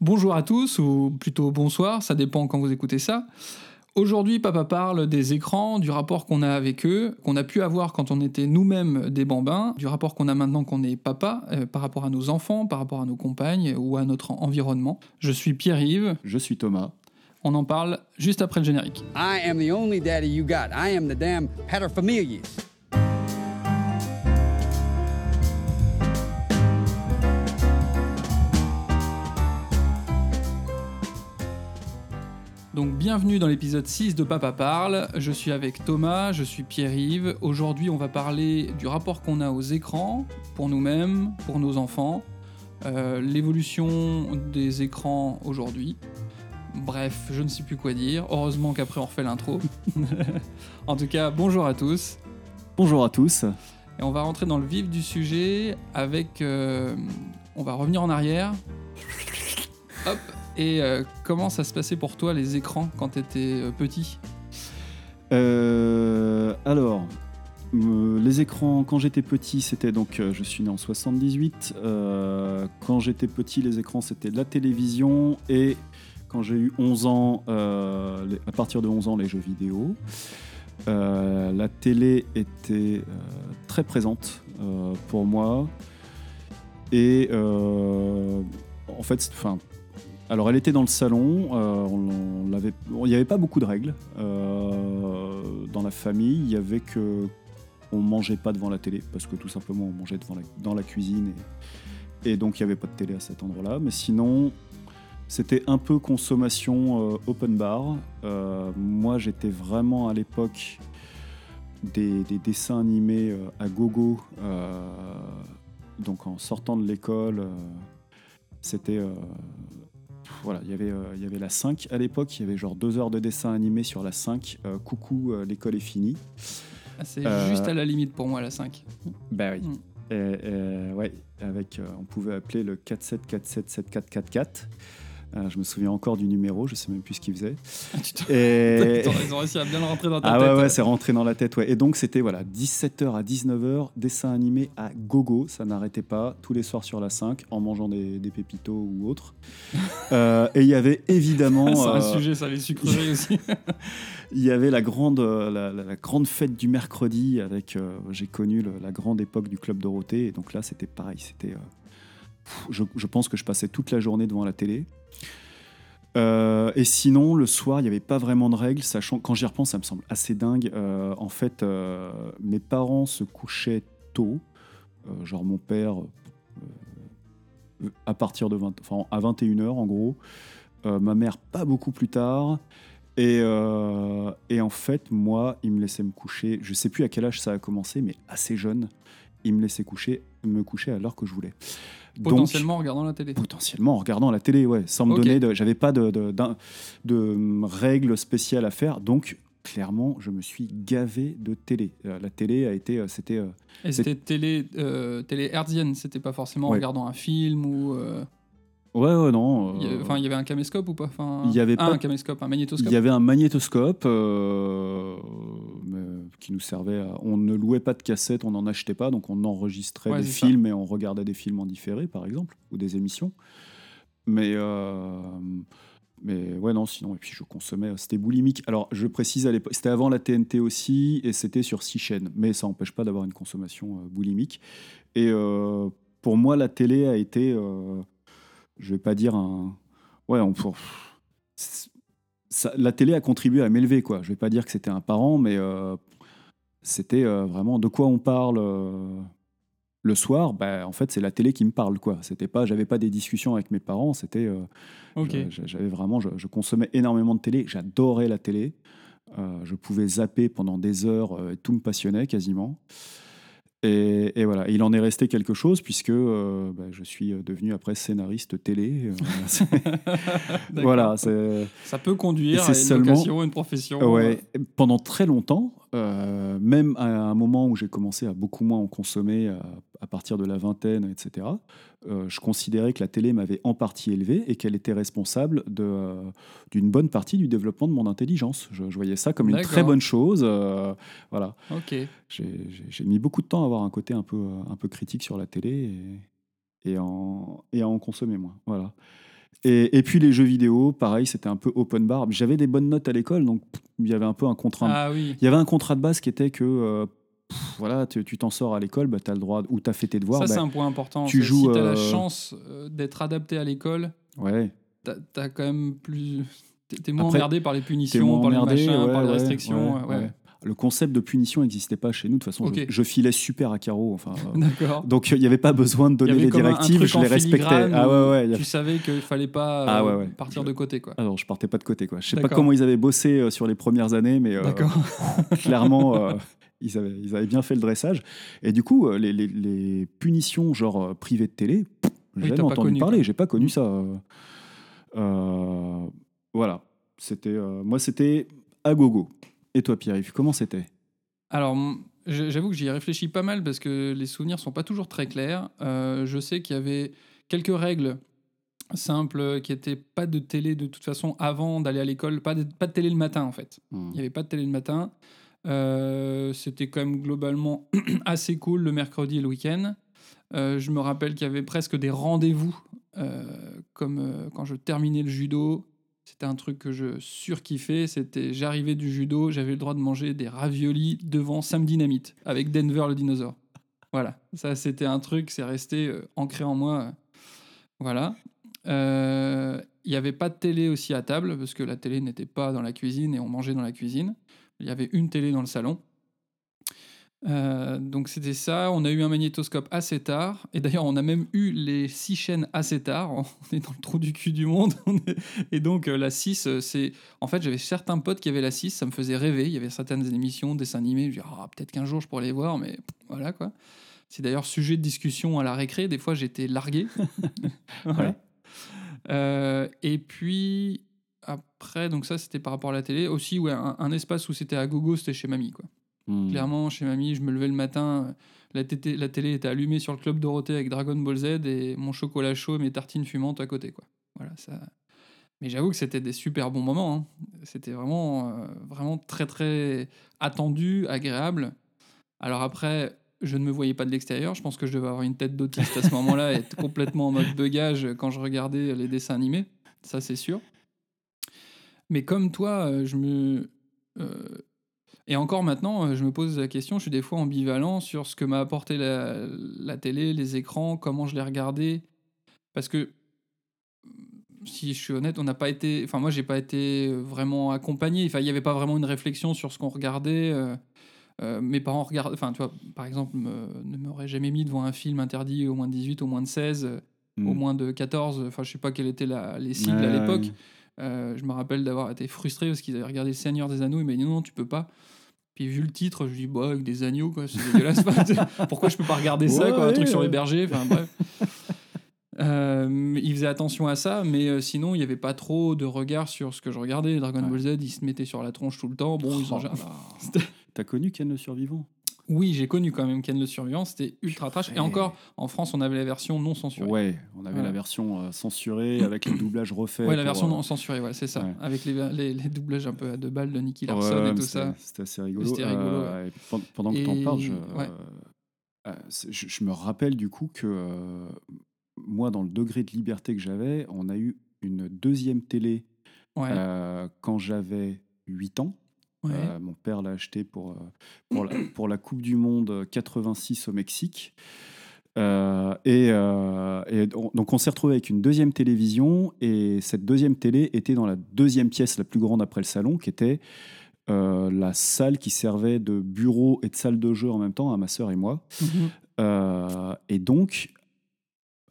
Bonjour à tous, ou plutôt bonsoir, ça dépend quand vous écoutez ça. Aujourd'hui, papa parle des écrans, du rapport qu'on a avec eux, qu'on a pu avoir quand on était nous-mêmes des bambins, du rapport qu'on a maintenant qu'on est papa, euh, par rapport à nos enfants, par rapport à nos compagnes ou à notre environnement. Je suis Pierre-Yves. Je suis Thomas. On en parle juste après le générique. I am the only daddy you got. I am the damn paterfamilias. Donc bienvenue dans l'épisode 6 de Papa Parle. Je suis avec Thomas, je suis Pierre-Yves. Aujourd'hui on va parler du rapport qu'on a aux écrans, pour nous-mêmes, pour nos enfants, euh, l'évolution des écrans aujourd'hui. Bref, je ne sais plus quoi dire. Heureusement qu'après on refait l'intro. en tout cas, bonjour à tous. Bonjour à tous. Et on va rentrer dans le vif du sujet avec... euh, on va revenir en arrière. Hop. Et euh, comment ça se passait pour toi les écrans quand tu étais petit? Euh, alors, euh, les écrans, quand j'étais petit, c'était donc, euh, je suis né en 78. euh, quand j'étais petit, les écrans, c'était la télévision. Et quand j'ai eu 11 ans, euh, à partir de 11 ans, les jeux vidéo. Euh, la télé était euh, très présente euh, pour moi. Et euh, en fait, enfin, alors elle était dans le salon. euh, il n'y avait pas beaucoup de règles euh, dans la famille. Il y avait que on mangeait pas devant la télé parce que tout simplement on mangeait devant dans la cuisine et, donc il n'y avait pas de télé à cet endroit-là. Mais sinon, c'était un peu consommation euh, open bar. Moi, j'étais vraiment à l'époque des, des dessins animés à gogo. donc en sortant de l'école, c'était voilà, il y avait, euh, il y avait la 5 à l'époque, il y avait genre deux heures de dessin animé sur la 5. euh, coucou, euh, l'école est finie. Ah, C'est juste à la limite pour moi la 5. Bah oui. Mm. Et, et, ouais, avec, on pouvait appeler le 47477444. Euh, je me souviens encore du numéro, je sais même plus ce qu'il faisait. te- Et... Ils ont réussi à bien le rentrer dans ta Ah tête. ouais, ouais, c'est rentré dans la tête, ouais. Et donc, c'était voilà, 17h à 19h, dessin animé à gogo, ça n'arrêtait pas, tous les soirs sur la 5, en mangeant des, des pépitos ou autres. Euh, et il y avait évidemment. c'est un euh, sujet, ça, les sucreries aussi. Il y avait la grande, la, la- la grande fête du mercredi avec. J'ai connu le- la grande époque du Club Dorothée. Et donc là, c'était pareil. C'était. Je, pense que je passais toute la journée devant la télé. Euh, et sinon, le soir, il n'y avait pas vraiment de règles, sachant quand j'y repense, ça me semble assez dingue. Euh, en fait, euh, mes parents se couchaient tôt, genre mon père à partir de 20, enfin, à 21h en gros, ma mère pas beaucoup plus tard. Et, et en fait, moi, il me laissait me coucher. Je sais plus à quel âge ça a commencé, mais assez jeune. Il me laissait coucher, me coucher à l'heure que je voulais. Donc, Potentiellement en regardant la télé. potentiellement en regardant la télé, ouais, sans me donner de. J'avais pas de, de, d'un- de, hum, règles spéciales à faire. Donc, clairement, je me suis gavé de télé. Euh, la télé a été. euh, C'était. euh, Et c'était télé, télé hertzienne, c'était pas forcément en regardant un film ou. Ouais, ouais, non. il y a- euh, Enfin, il y avait un caméscope ou pas? Enfin, il y avait ah, pas- un caméscope, un magnétoscope. Il y avait un magnétoscope euh, mais, qui nous servait à... On ne louait pas de cassettes, on n'en achetait pas, donc on enregistrait Ouais, des ça. films et on regardait des films en différé, par exemple, ou des émissions. Mais, euh, mais ouais, non, sinon, et puis je consommais, c'était boulimique. Alors, je précise, à l'époque, c'était avant la TNT aussi, et c'était sur six chaînes, mais ça n'empêche pas d'avoir une consommation euh, boulimique. Et euh, pour moi, la télé a été, euh, je vais pas dire un... Ouais, on... pour- ça- la télé a contribué à m'élever, quoi. Je vais pas dire que c'était un parent, mais euh, c'était euh, vraiment de quoi on parle euh, le soir. Bah, en fait, c'est la télé qui me parle, quoi. C'était pas, j'avais pas des discussions avec mes parents. C'était, j'avais vraiment, je, je consommais énormément de télé. J'adorais la télé. Je pouvais zapper pendant des heures. et tout me passionnait quasiment. Et, et voilà, il en est resté quelque chose puisque euh, bah, je suis devenu après scénariste télé. Euh, voilà, Ça peut conduire à une seulement- vocation, une profession. Ouais, pendant très longtemps, euh, même à un moment où j'ai commencé à beaucoup moins en consommer, à, à partir de la vingtaine, etc., euh, je considérais que la télé m'avait en partie élevé et qu'elle était responsable de, euh, d'une bonne partie du développement de mon intelligence. Je, je voyais ça comme une très bonne chose. euh, voilà. Ok. J'ai, j'ai- j'ai mis beaucoup de temps à avoir un côté un peu, un peu critique sur la télé et, et, en, et à en consommer moins. Voilà. Et, et puis les jeux vidéo, pareil, c'était un peu open bar. J'avais des bonnes notes à l'école, donc il y avait un peu un contrat. Ah oui. Il y avait un contrat de base qui était que pff, voilà, tu tu t'en sors à l'école, bah, tu as le droit, ou tu as fait tes devoirs. ça, c'est bah, un point important. tu joues, Si tu as la euh, chance euh, d'être adapté à l'école, ouais. t'as as quand même plus. T'es moins Après, emmerdé par les punitions, moins par les machins, ouais, par les ouais, restrictions. ouais, euh. Le concept de punition n'existait pas chez nous. De toute façon, je- filais super à carreau. Enfin, euh, donc il n'y avait pas besoin de donner les directives, je les respectais. Ah ouais, ouais. Tu savais qu'il fallait pas Ah euh, ouais. partir de côté, quoi. Alors, je partais pas de côté. Quoi. Je sais pas comment ils avaient bossé sur les premières années, mais clairement, ils, avaient, ils avaient bien fait le dressage. Et du coup, euh, les, les- les punitions, genre euh, privées de télé, j'ai jamais entendu connu, parler. J'ai pas connu ça. euh. Voilà. C'était, euh, moi, c'était à gogo. Et toi, Pierre-Yves, comment c'était? Alors, j'avoue que j'y ai réfléchi pas mal parce que les souvenirs sont pas toujours très clairs. Euh, je sais qu'il y avait quelques règles simples qui étaient pas de télé de toute façon avant d'aller à l'école, pas de, pas de télé le matin en fait. Il n'y avait pas de télé le matin. Euh, C'était quand même globalement assez cool le mercredi et le week-end. Euh, je me rappelle qu'il y avait presque des rendez-vous, euh, comme euh, quand je terminais le judo. C'était un truc que je surkiffais. C'était, j'arrivais du judo, j'avais le droit de manger des raviolis devant Sam Dynamite avec Denver le dinosaure. Voilà, ça c'était un truc, c'est resté euh, ancré en moi. Voilà. Euh, Il n'y avait pas de télé aussi à table parce que la télé n'était pas dans la cuisine et on mangeait dans la cuisine. Il y avait une télé dans le salon. Euh, donc c'était ça. On a eu un magnétoscope assez tard. Et d'ailleurs, on a même eu les six chaînes assez tard. On est dans le trou du cul du monde. Et donc euh, la 6, euh, c'est... En fait, j'avais certains potes qui avaient la 6. Ça me faisait rêver. Il y avait certaines émissions, dessins animés. Je me disais, Ah, peut-être qu'un jour, je pourrais les voir. Mais voilà quoi. C'est d'ailleurs sujet de discussion à la récré. Des fois, j'étais largué. Voilà. Ouais. Euh, et puis après, donc ça, c'était par rapport à la télé. Aussi, ouais, un, un espace où c'était à gogo, c'était chez mamie, quoi. Hmm. Clairement, chez mamie, je me levais le matin, euh, la, tété- la télé était allumée sur le club Dorothée avec Dragon Ball Z et mon chocolat chaud et mes tartines fumantes à côté, quoi. Voilà, ça. Mais j'avoue que c'était des super bons moments. hein. C'était vraiment, euh, vraiment très, très attendu, agréable. Alors après, je ne me voyais pas de l'extérieur. Je pense que je devais avoir une tête d'autiste à ce moment-là, et être complètement en mode bugage quand je regardais les dessins animés. Ça, c'est sûr. Mais comme toi, euh, je me. euh, et encore maintenant, euh, je me pose la question, je suis des fois ambivalent sur ce que m'a apporté la, la télé, les écrans, comment je les regardais. Parce que, si je suis honnête, on n'a pas été. Enfin, moi, j'ai pas été vraiment accompagné. Enfin, il n'y avait pas vraiment une réflexion sur ce qu'on regardait. euh, euh, mes parents regardent. Enfin, tu vois, par exemple, me- ne m'auraient jamais mis devant un film interdit au moins de 18, au moins de 16, euh, au Hmm. moins de 14. Enfin, je sais pas quelles étaient la- les cibles à Ouais, l'époque. ouais. Euh, je me rappelle d'avoir été frustré parce qu'ils avaient regardé Le Seigneur des Anneaux. Ils m'ont dit non, non, tu peux pas. Puis vu le titre, je dis bah avec des agneaux quoi, c'est dégueulasse. Pourquoi je peux pas regarder ça quoi, un Ouais, truc sur les bergers. Enfin bref. Euh, il faisait attention à ça, mais euh, sinon il n'y avait pas trop de regard sur ce que je regardais. Dragon. Ball Z, ils se mettaient sur la tronche tout le temps. Bon, ils ont Oh. jamais- T'as connu Ken le survivant? Oui, j'ai connu quand même Ken le Survivant, c'était ultra trash. Et encore, en France, on avait la version non censurée. Ouais, on avait la version euh, censurée avec le doublage refait. Ouais, la version euh, non censurée, ouais, c'est ça. ouais. Avec les, les, les doublages un peu à deux balles de Nicky ouais, Larson et tout ça. C'était assez rigolo. C'était rigolo, Euh, pendant que Et- t'en parles, je, je, je me rappelle du coup que moi, dans le degré de liberté que j'avais, on a eu une deuxième télé quand j'avais 8 ans. Ouais. Euh, mon père l'a acheté pour, euh, pour, la, pour la Coupe du Monde 86 au Mexique. Euh, et, euh, et on- donc on s'est retrouvé avec une deuxième télévision et cette deuxième télé était dans la deuxième pièce la plus grande après le salon qui était euh, la salle qui servait de bureau et de salle de jeu en même temps à ma sœur et moi. Euh, et donc,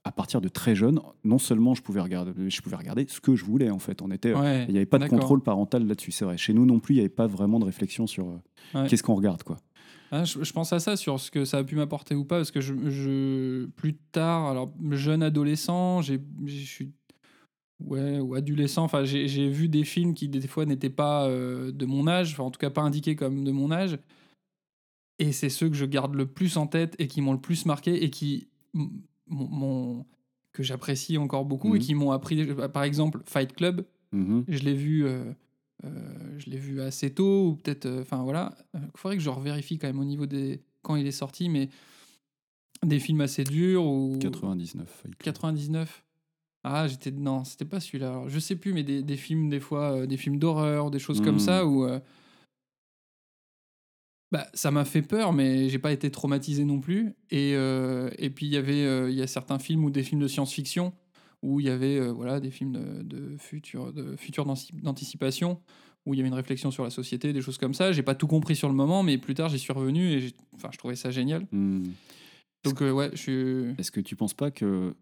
à partir de très jeune, non seulement je pouvais regarder, je pouvais regarder ce que je voulais en fait. On était, Ouais, il n'y avait pas de contrôle parental là-dessus, c'est vrai. Chez nous non plus, il n'y avait pas vraiment de réflexion sur euh, Ouais. qu'est-ce qu'on regarde quoi. Ah, je, je pense à ça sur ce que ça a pu m'apporter ou pas, parce que je, je- plus tard, alors jeune adolescent, j'ai, je suis ouais ou adolescent, enfin j'ai, j'ai vu des films qui des fois n'étaient pas euh, de mon âge, enfin en tout cas pas indiqués comme de mon âge, et c'est ceux que je garde le plus en tête et qui m'ont le plus marqué et qui m- m'ont- m'ont- que j'apprécie encore beaucoup et Mhm. qui m'ont appris, par exemple Fight Club, Mhm. je l'ai vu, euh, euh, je l'ai vu assez tôt, ou peut-être, euh, enfin voilà. Il faudrait que je revérifie quand même au niveau des quand il est sorti, mais des films assez durs ou 99. Fight Club. 99. Ah, j'étais. Non, c'était pas celui-là. Je sais plus, mais des, des films, des fois, euh, des films d'horreur, des choses comme Hmm. ça où. Bah, ça m'a fait peur, mais j'ai pas été traumatisé non plus. Et, euh, et puis, il y avait euh, y a certains films ou des films de science-fiction où il y avait euh, voilà, des films de, de futur, de futur d'anticipation où il y avait une réflexion sur la société, des choses comme ça. J'ai pas tout compris sur le moment, mais plus tard, j'y suis revenu et enfin, je trouvais ça génial. Hmm. Donc, euh, ouais, je suis. Est-ce que tu penses pas que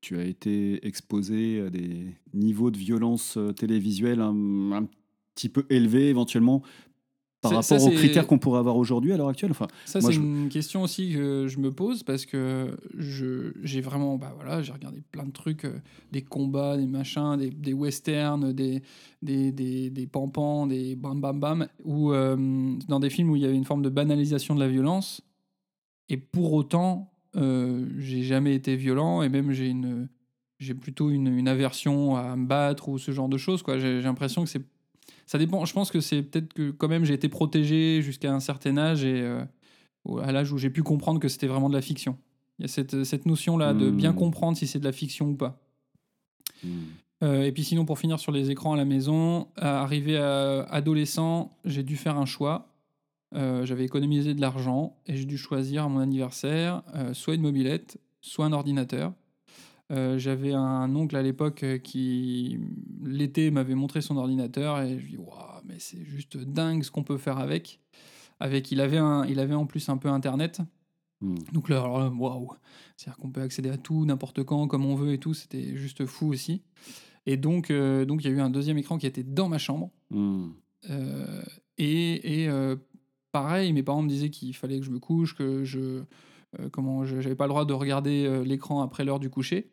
tu as été exposé à des niveaux de violence télévisuelle un, un petit peu élevés éventuellement par rapport ça, aux critères qu'on pourrait avoir aujourd'hui à l'heure actuelle enfin, Ça, c'est je- une question aussi que je me pose parce que j'ai vraiment, bah voilà, j'ai regardé plein de trucs, euh, des combats, des machins, des, des westerns, des, des, des, des pampans, des bam bam bam, ou euh, dans des films où il y avait une forme de banalisation de la violence. Et pour autant, euh, j'ai jamais été violent et même j'ai une, j'ai plutôt une, une aversion à me battre ou ce genre de choses. j'ai l'impression que c'est ça dépend. Je pense que c'est peut-être que quand même j'ai été protégé jusqu'à un certain âge et euh, à l'âge où j'ai pu comprendre que c'était vraiment de la fiction. Il y a cette, cette notion-là de bien Hmm. comprendre si c'est de la fiction ou pas. hmm, Euh, et puis sinon, pour finir sur les écrans à la maison, à- arrivé à adolescent, j'ai dû faire un choix. Euh, J'avais économisé de l'argent et j'ai dû choisir à mon anniversaire soit une mobilette, soit un ordinateur. Euh, J'avais un oncle à l'époque euh, qui, l'été, m'avait montré son ordinateur et je lui ai dit Waouh, mais c'est juste dingue ce qu'on peut faire avec. avec il, avait un, il avait en plus un peu Internet. hmm. Donc là, waouh. C'est-à-dire qu'on peut accéder à tout, n'importe quand, comme on veut et tout. C'était juste fou aussi. Et donc, euh, donc il y a eu un deuxième écran qui était dans ma chambre. Hmm. Euh, et et, pareil, mes parents me disaient qu'il fallait que je me couche, que je euh, comment j'avais pas le droit de regarder euh, l'écran après l'heure du coucher.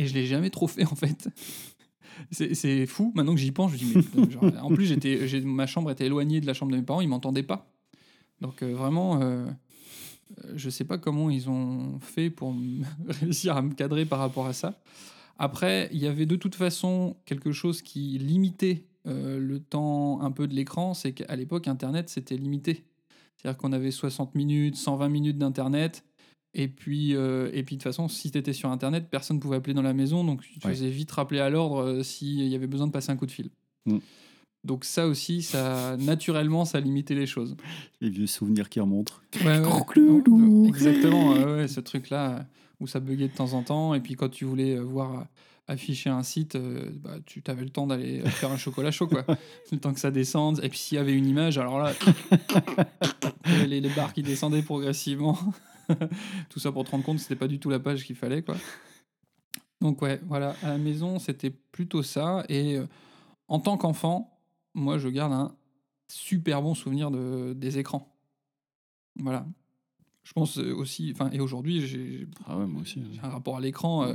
Et je l'ai jamais trop fait en fait. C'est fou. Maintenant que j'y pense, je dis mais en plus j'étais ma chambre était éloignée de la chambre de mes parents, ils m'entendaient pas. Donc euh, vraiment. euh, je sais pas comment ils ont fait pour réussir à me cadrer par rapport à ça. Après, il y avait de toute façon quelque chose qui limitait euh, le temps un peu de l'écran, c'est qu'à l'époque, Internet, c'était limité. C'est-à-dire qu'on avait 60 minutes, 120 minutes d'Internet. Et puis, euh, et puis de toute façon, si tu étais sur Internet, personne ne pouvait appeler dans la maison. Donc, tu Ouais. faisais vite rappeler à l'ordre euh, s'il y avait besoin de passer un coup de fil. Mm. Donc ça aussi, ça naturellement, ça limitait les choses. les vieux souvenirs qui remontent Ouais, ouais. Clou-clou. Exactement, ce truc-là euh, où ça buguait de temps en temps. Et puis quand tu voulais euh, voir afficher un site, euh, bah, tu avais le temps d'aller faire un chocolat chaud, quoi. le temps que ça descende. Et puis s'il y avait une image, alors là, les barres qui descendaient progressivement. Tout ça pour te rendre compte que c'était pas du tout la page qu'il fallait, quoi. Donc ouais, voilà, à la maison, c'était plutôt ça. Et euh, en tant qu'enfant, moi, je garde un super bon souvenir de, des écrans. Voilà. Je pense euh, aussi, enfin, et aujourd'hui, j'ai ah ouais moi aussi, j'ai un rapport à l'écran. Euh,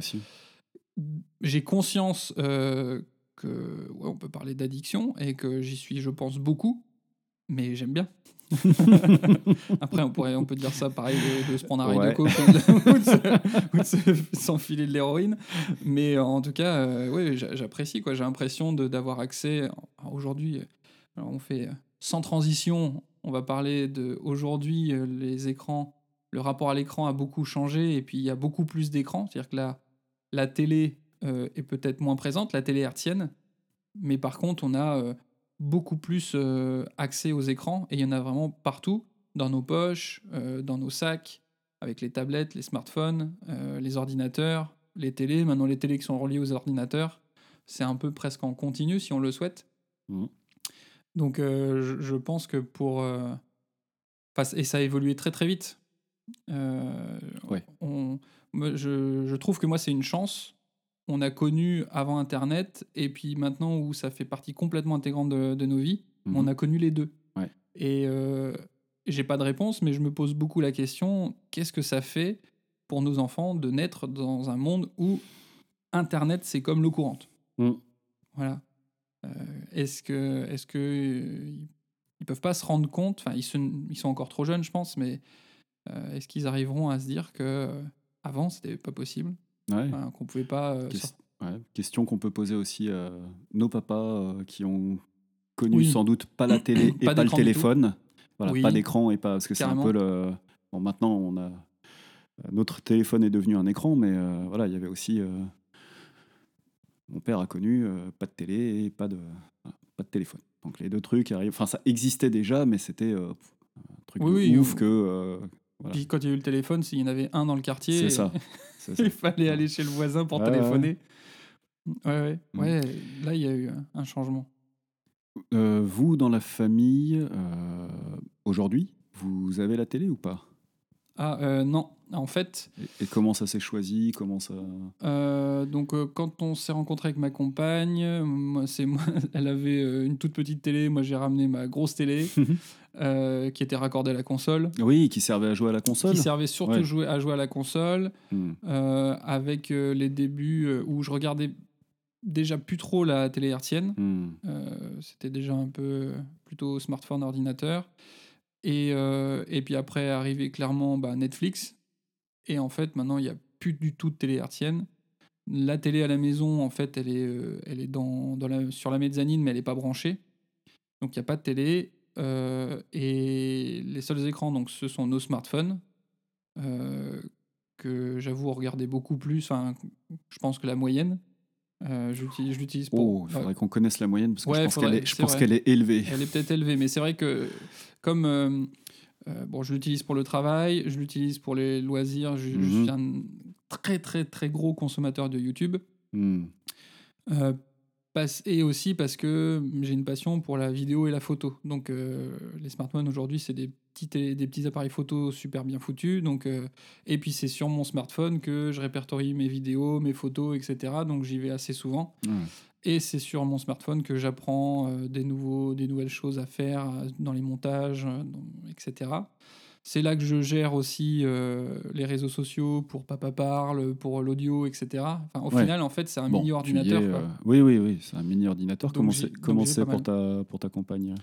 j'ai conscience euh, que, ouais, on peut parler d'addiction et que j'y suis, je pense, beaucoup, mais j'aime bien. Après, on, pourrait, on peut dire ça pareil de, de se prendre un Ouais. de coke ou de, s'enfiler de l'héroïne. Mais euh, en tout cas, euh, ouais, j'a- j'apprécie. J'ai l'impression d'avoir accès. Aujourd'hui, euh, on fait euh, sans transition. On va parler de aujourd'hui les écrans. Le rapport à l'écran a beaucoup changé et puis il y a beaucoup plus d'écrans. C'est-à-dire que la, la télé euh, est peut-être moins présente, la télé hertzienne, mais par contre, on a euh, beaucoup plus euh, accès aux écrans et il y en a vraiment partout, dans nos poches, euh, dans nos sacs, avec les tablettes, les smartphones, euh, les ordinateurs, les télés. Maintenant, les télés qui sont reliées aux ordinateurs, c'est un peu presque en continu si on le souhaite. Mhm. Donc, euh, je, je pense que pour. et ça a évolué très très vite. Ouais. on- moi, je, je trouve que moi, c'est une chance. On a connu avant Internet, et puis maintenant où ça fait partie complètement intégrante de, de nos vies, Mhm. on a connu les deux. Ouais. Et euh, j'ai pas de réponse, mais je me pose beaucoup la question qu'est-ce que ça fait pour nos enfants de naître dans un monde où Internet, c'est comme l'eau courante? Mhm. Voilà. Euh, est-ce que, est-ce que euh, ils- peuvent pas se rendre compte Enfin, ils, se- ils sont encore trop jeunes, je pense, mais euh, est-ce qu'ils arriveront à se dire que avant c'était pas possible, Ouais. Enfin, qu'on pouvait pas euh, ouais, Question qu'on peut poser aussi à nos papas euh, qui ont connu Oui. sans doute pas la télé et Pas pas, le téléphone. Voilà, Oui. pas d'écran et pas parce que c'est un peu le. Bon, maintenant on a notre téléphone est devenu un écran, mais euh, voilà, il y avait aussi euh, mon père a connu euh, pas de télé et pas de, pas de téléphone. Donc les deux trucs arrivent. Enfin, ça existait déjà, mais c'était euh, un truc Oui, de ouf ou- que. Voilà. Puis quand il y a eu le téléphone, s'il y en avait un dans le quartier, C'est ça. C'est ça. il fallait aller chez le voisin pour téléphoner. Ouais, ouais. Mm. Ouais, là, il y a eu un changement. Euh, vous, dans la famille, euh, aujourd'hui, vous avez la télé ou pas? Ah, euh, non. En fait, et, et comment ça s'est choisi Comment ça euh, donc, euh, quand on s'est rencontré avec ma compagne, moi, c'est moi, elle avait une toute petite télé. Moi, j'ai ramené ma grosse télé qui était raccordée à la console. Oui, qui servait à jouer à la console. Qui servait surtout Ouais. jouer, à jouer à la console. Hmm. avec les débuts où je regardais déjà plus trop la télé hertzienne. Euh, C'était déjà un peu plutôt smartphone, ordinateur. Et, euh, et puis après, arrivé clairement bah, Netflix. Et en fait, maintenant, il n'y a plus du tout de télé hertzienne. La télé à la maison, en fait, elle est, euh, elle est dans, dans la, sur la mezzanine, mais elle n'est pas branchée. Donc, il n'y a pas de télé. Euh, et les seuls écrans, donc, ce sont nos smartphones. que j'avoue regarder beaucoup plus. Enfin, je pense que la moyenne. Euh, je l'utilise pour. Oh, il faudrait qu'on connaisse la moyenne parce que Ouais, je pense faudrait- qu'elle est, qu'elle est élevée. Elle est peut-être élevée, mais c'est vrai que comme euh, euh, bon, je l'utilise pour le travail, je l'utilise pour les loisirs, je, je Mhm. suis un très très très gros consommateur de YouTube. Hmm. Et aussi parce que j'ai une passion pour la vidéo et la photo. Donc euh, les smartphones aujourd'hui, c'est des petits, télé- des petits appareils photo super bien foutus. Donc, euh, et puis c'est sur mon smartphone que je répertorie mes vidéos, mes photos, etc. Donc j'y vais assez souvent. Et c'est sur mon smartphone que j'apprends euh, des, nouveaux, des nouvelles choses à faire dans les montages, etc. C'est là que je gère aussi euh, les réseaux sociaux pour Papa Parle, pour l'audio, etc. Enfin, au Ouais. final, en fait, c'est un Bon, mini ordinateur. es, quoi. euh, Oui, oui, oui, c'est un mini ordinateur. Donc Comment c'est pour ta, pour ta compagne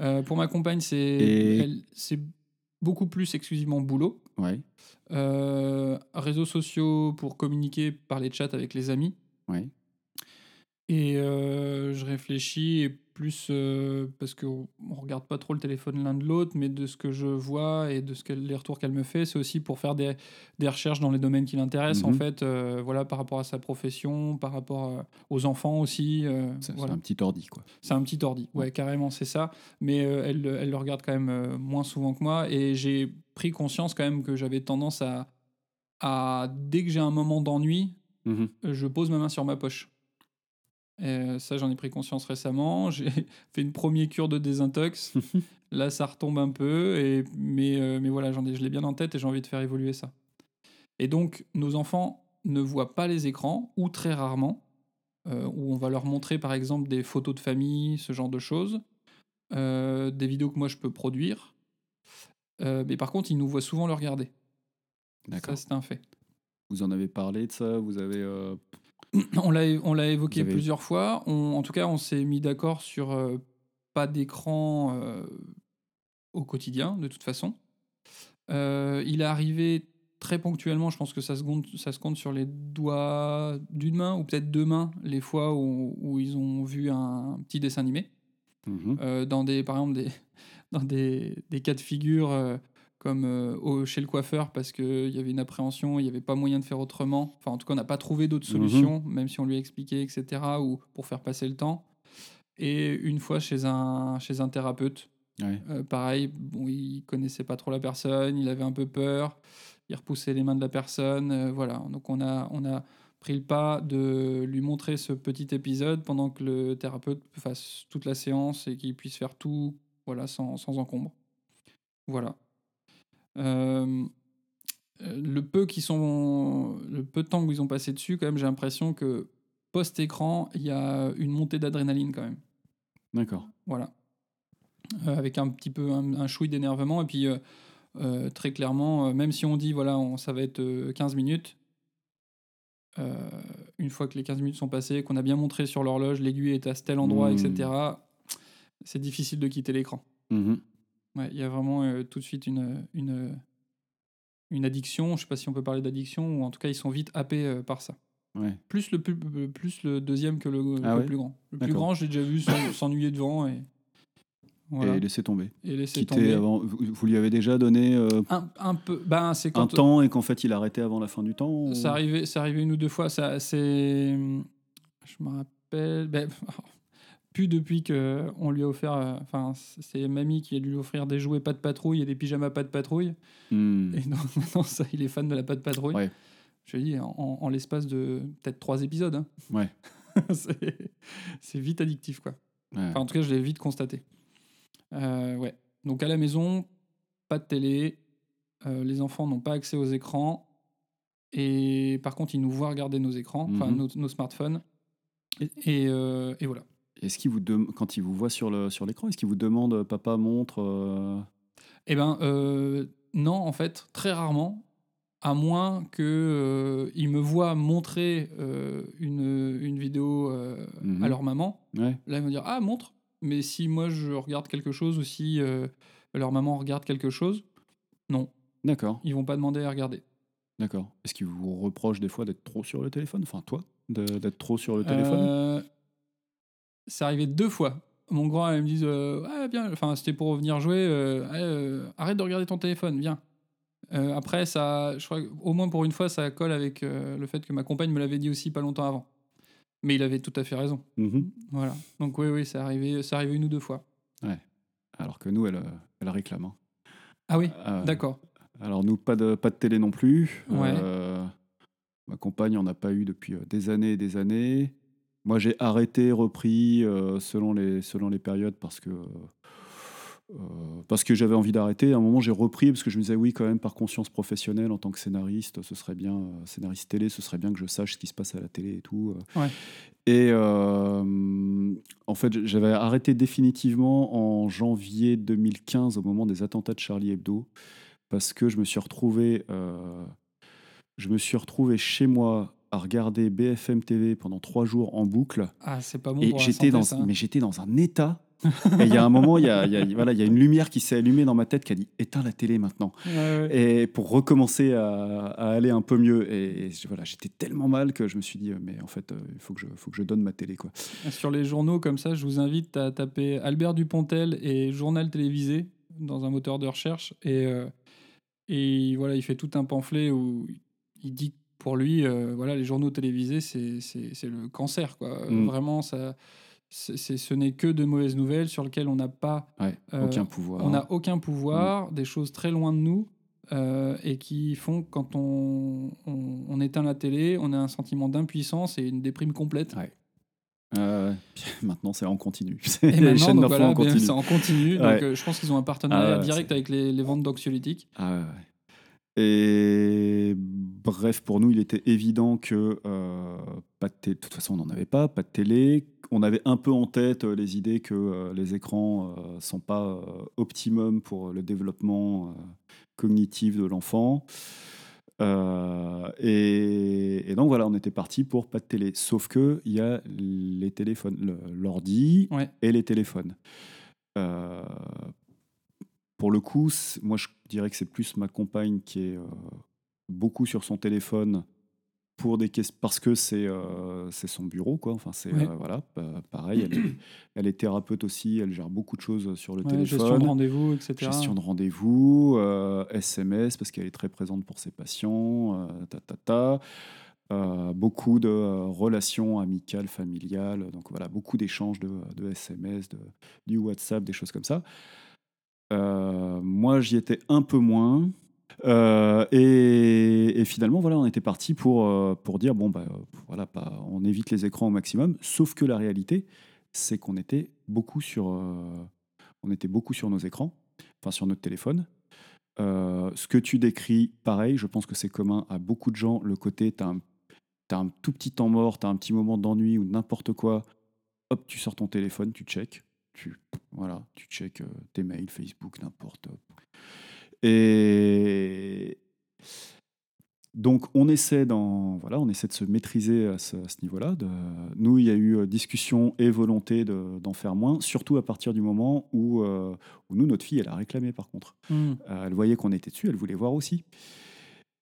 Euh, pour ma compagne, c'est Et- beaucoup plus exclusivement boulot. Ouais, réseaux sociaux pour communiquer par les chats avec les amis. ouais. Et je réfléchis et plus euh, parce qu'on ne regarde pas trop le téléphone l'un de l'autre, mais de ce que je vois et de ce qu'elle, les retours qu'elle me fait, c'est aussi pour faire des, des recherches dans les domaines qui l'intéressent, en Mhm. fait, euh, voilà, par rapport à sa profession, par rapport euh, aux enfants aussi. C'est voilà. c'est un petit ordi, quoi. C'est un petit ordi, ouais, carrément, c'est ça. Mais elle, elle le regarde quand même moins souvent que moi. Et j'ai pris conscience quand même que j'avais tendance à, à dès que j'ai un moment d'ennui, Mhm. je pose ma main sur ma poche. Et euh, ça, j'en ai pris conscience récemment. J'ai fait une première cure de désintox. Là, ça retombe un peu. Et, mais, euh, mais voilà, j'en ai, je l'ai bien en tête et j'ai envie de faire évoluer ça. Et donc, nos enfants ne voient pas les écrans, ou très rarement, euh, où on va leur montrer par exemple des photos de famille, ce genre de choses, euh, des vidéos que moi je peux produire. Mais par contre, ils nous voient souvent le regarder. D'accord. Ça, c'est un fait. Vous en avez parlé de ça? Vous avez. On l'a, évoqué avez- plusieurs fois. On- en tout cas, on s'est mis d'accord sur euh, pas d'écran euh, au quotidien, de toute façon. Euh, il est arrivé très ponctuellement, je pense que ça se compte, ça se compte sur les doigts d'une main ou peut-être deux mains, les fois où, où ils ont vu un petit dessin animé. Euh, dans des, par exemple, des, dans des, des cas de figure comme euh, au- chez le coiffeur parce qu'il y avait une appréhension, il n'y avait pas moyen de faire autrement. Enfin, en tout cas, on n'a pas trouvé d'autres Mhm. solutions, même si on lui a expliqué, etc., ou pour faire passer le temps. Et une fois chez un, chez un thérapeute, Ouais. euh, pareil, bon, il connaissait pas trop la personne, il avait un peu peur, il repoussait les mains de la personne, euh, voilà. Donc on a, on a pris le pas de lui montrer ce petit épisode pendant que le thérapeute fasse toute la séance et qu'il puisse faire tout, voilà, sans, sans encombre. Voilà. Le peu qui sont, le peu de temps qu'ils ont passé dessus, quand même, j'ai l'impression que post-écran, il y a une montée d'adrénaline quand même. D'accord. Voilà. Euh, avec un petit peu un, un chouï d'énervement. Et puis, euh, euh, très clairement, même si on dit, voilà, on- ça va être euh, 15 minutes, une fois que les 15 minutes sont passées, qu'on a bien montré sur l'horloge, l'aiguille est à tel endroit, Mmh. etc., c'est difficile de quitter l'écran. Ouais, Il y a vraiment euh, tout de suite une, une, une addiction. Je ne sais pas si on peut parler d'addiction, ou en tout cas, ils sont vite happés euh, par ça. Ouais. Plus le, plus, plus le deuxième que le, Ah le ouais? plus grand. Le plus grand, j'ai déjà vu s'en- s'ennuyer devant et, voilà. Et laisser tomber. et laisser Quitter tomber. avant. Vous, vous lui avez déjà donné euh, Un, un peu. Ben, un temps et qu'en fait il arrêtait avant la fin du temps ou- ça arrivait, ça arrivait une ou deux fois. Ça, c'est Je me rappelle. ben, plus depuis que on lui a offert. euh, Enfin, c'est mamie qui a dû lui offrir des jouets pas de patrouille et des pyjamas pas de patrouille. Hmm. Et donc maintenant, ça, il est fan de la pas de patrouille. Ouais. Je dis en, en l'espace de peut-être trois épisodes. hein. Ouais. c'est vite addictif, quoi. Ouais. Enfin, en tout cas, je l'ai vite constaté. Euh, ouais. Donc à la maison, pas de télé. euh, les enfants n'ont pas accès aux écrans. Et par contre, ils nous voient regarder nos écrans, enfin Mhm. nos, nos smartphones. Et, et, et voilà. Est-ce qu'il vous quand il vous voit sur le sur l'écran, est-ce qu'il vous demande euh, papa montre euh, Eh ben euh, non, en fait, très rarement. À moins que euh, me voient montrer euh, une, une vidéo euh, Mhm. à leur maman. Ouais. Là, ils vont dire Ah, montre. Mais si moi je regarde quelque chose ou si leur maman regarde quelque chose, non, D'accord. ils vont pas demander à regarder. D'accord. Est-ce qu'il vous reproche des fois d'être trop sur le téléphone? Enfin, toi, d'être trop sur le téléphone? C'est arrivé deux fois. Mon grand, elle me dit euh, Ah, bien, enfin, c'était pour venir jouer. euh, euh, arrête de regarder ton téléphone, viens. Euh, après, ça, je crois au moins pour une fois, ça colle avec le fait que ma compagne me l'avait dit aussi pas longtemps avant. Mais il avait tout à fait raison. Mhm. Voilà. Donc, oui, oui, c'est arrivé, c'est arrivé une ou deux fois. Alors que nous, elle, elle réclame. hein. Ah oui, d'accord. Alors nous, pas de, pas de télé non plus. Ouais. Ma compagne en a pas eu depuis des années et des années. Moi, j'ai arrêté, repris euh, selon, les, selon les périodes parce que, euh, parce que j'avais envie d'arrêter. À un moment, j'ai repris parce que je me disais, oui, quand même, par conscience professionnelle, en tant que scénariste, ce serait bien, euh, scénariste télé, ce serait bien que je sache ce qui se passe à la télé et tout. Ouais. Et en fait, j'avais arrêté définitivement en janvier 2015, au moment des attentats de Charlie Hebdo parce que je me suis retrouvé, je me suis retrouvé chez moi à regarder BFM TV pendant trois jours en boucle. Ah, c'est pas bon et pour la j'étais santé, dans, ça. mais j'étais dans un état. et il y a un moment, il y a, il y a- voilà, il y a une lumière qui s'est allumée dans ma tête qui a dit éteins la télé maintenant. Ouais, ouais. Et pour recommencer à, à aller un peu mieux. Et, voilà, j'étais tellement mal que je me suis dit, euh, mais en fait, euh, il faut que je, faut que je donne ma télé, quoi. Sur les journaux comme ça, je vous invite à taper Albert Dupontel et journal télévisé dans un moteur de recherche. Et, euh, et voilà, il fait tout un pamphlet où il dit pour lui, euh, voilà, les journaux télévisés, c'est le cancer. Quoi. Mm. Vraiment, ça, c'est- c'est- ce n'est que de mauvaises nouvelles sur lesquelles on n'a pas Ouais, Euh, aucun pouvoir. on n'a aucun pouvoir, Mm. des choses très loin de nous, euh, et qui font que quand on, on, on éteint la télé, on a un sentiment d'impuissance et une déprime complète. Ouais. Euh, maintenant, c'est en continu. Et les chaînes d'infos voilà, en continu. c'est en continu. Donc, euh, je pense qu'ils ont un partenariat Ah direct avec les, les ventes d'anxiolytiques. Ah ouais, ouais. Et bref, pour nous, il était évident que euh, pas de. De toute façon, on n'en avait pas, pas de télé. On avait un peu en tête euh, les idées que euh, les écrans euh, sont pas optimum pour le développement cognitif de l'enfant. Et, et donc voilà, on était parti pour pas de télé. Sauf que il y a les téléphones, l'ordi Ouais. et les téléphones. Pour le coup, moi je dirais que c'est plus ma compagne qui est euh, beaucoup sur son téléphone pour des parce que c'est euh, son bureau quoi. Enfin c'est euh, voilà, pa- pareil. Elle est, elle est thérapeute aussi. Elle gère beaucoup de choses sur le Ouais, téléphone. gestion de rendez-vous, etc. Gestion de rendez-vous, euh, SMS, parce qu'elle est très présente pour ses patients, euh, ta, ta, ta. Euh, beaucoup de euh, relations amicales, familiales, donc voilà, beaucoup d'échanges de, de SMS, de, du WhatsApp, des choses comme ça. Euh, moi, j'y étais un peu moins. Euh, et, finalement, voilà, on était parti pour, euh, pour dire bon, bah, voilà, on évite les écrans au maximum. Sauf que la réalité, c'est qu'on était beaucoup sur, euh, on était beaucoup sur nos écrans, enfin sur notre téléphone. Ce que tu décris, pareil, je pense que c'est commun à beaucoup de gens. Le côté, tu as, un tout petit temps mort, tu as un petit moment d'ennui ou n'importe quoi, hop, tu sors ton téléphone, tu check, tu, voilà, tu tes mails, Facebook, n'importe. Et donc on essaie, dans, voilà, on essaie de se maîtriser à ce, niveau-là. Nous, il y a eu euh, discussion et volonté de- d'en faire moins, surtout à partir du moment où, euh, où nous, notre fille, elle a réclamé par contre. Hmm. Euh, elle voyait qu'on était dessus, elle voulait voir aussi.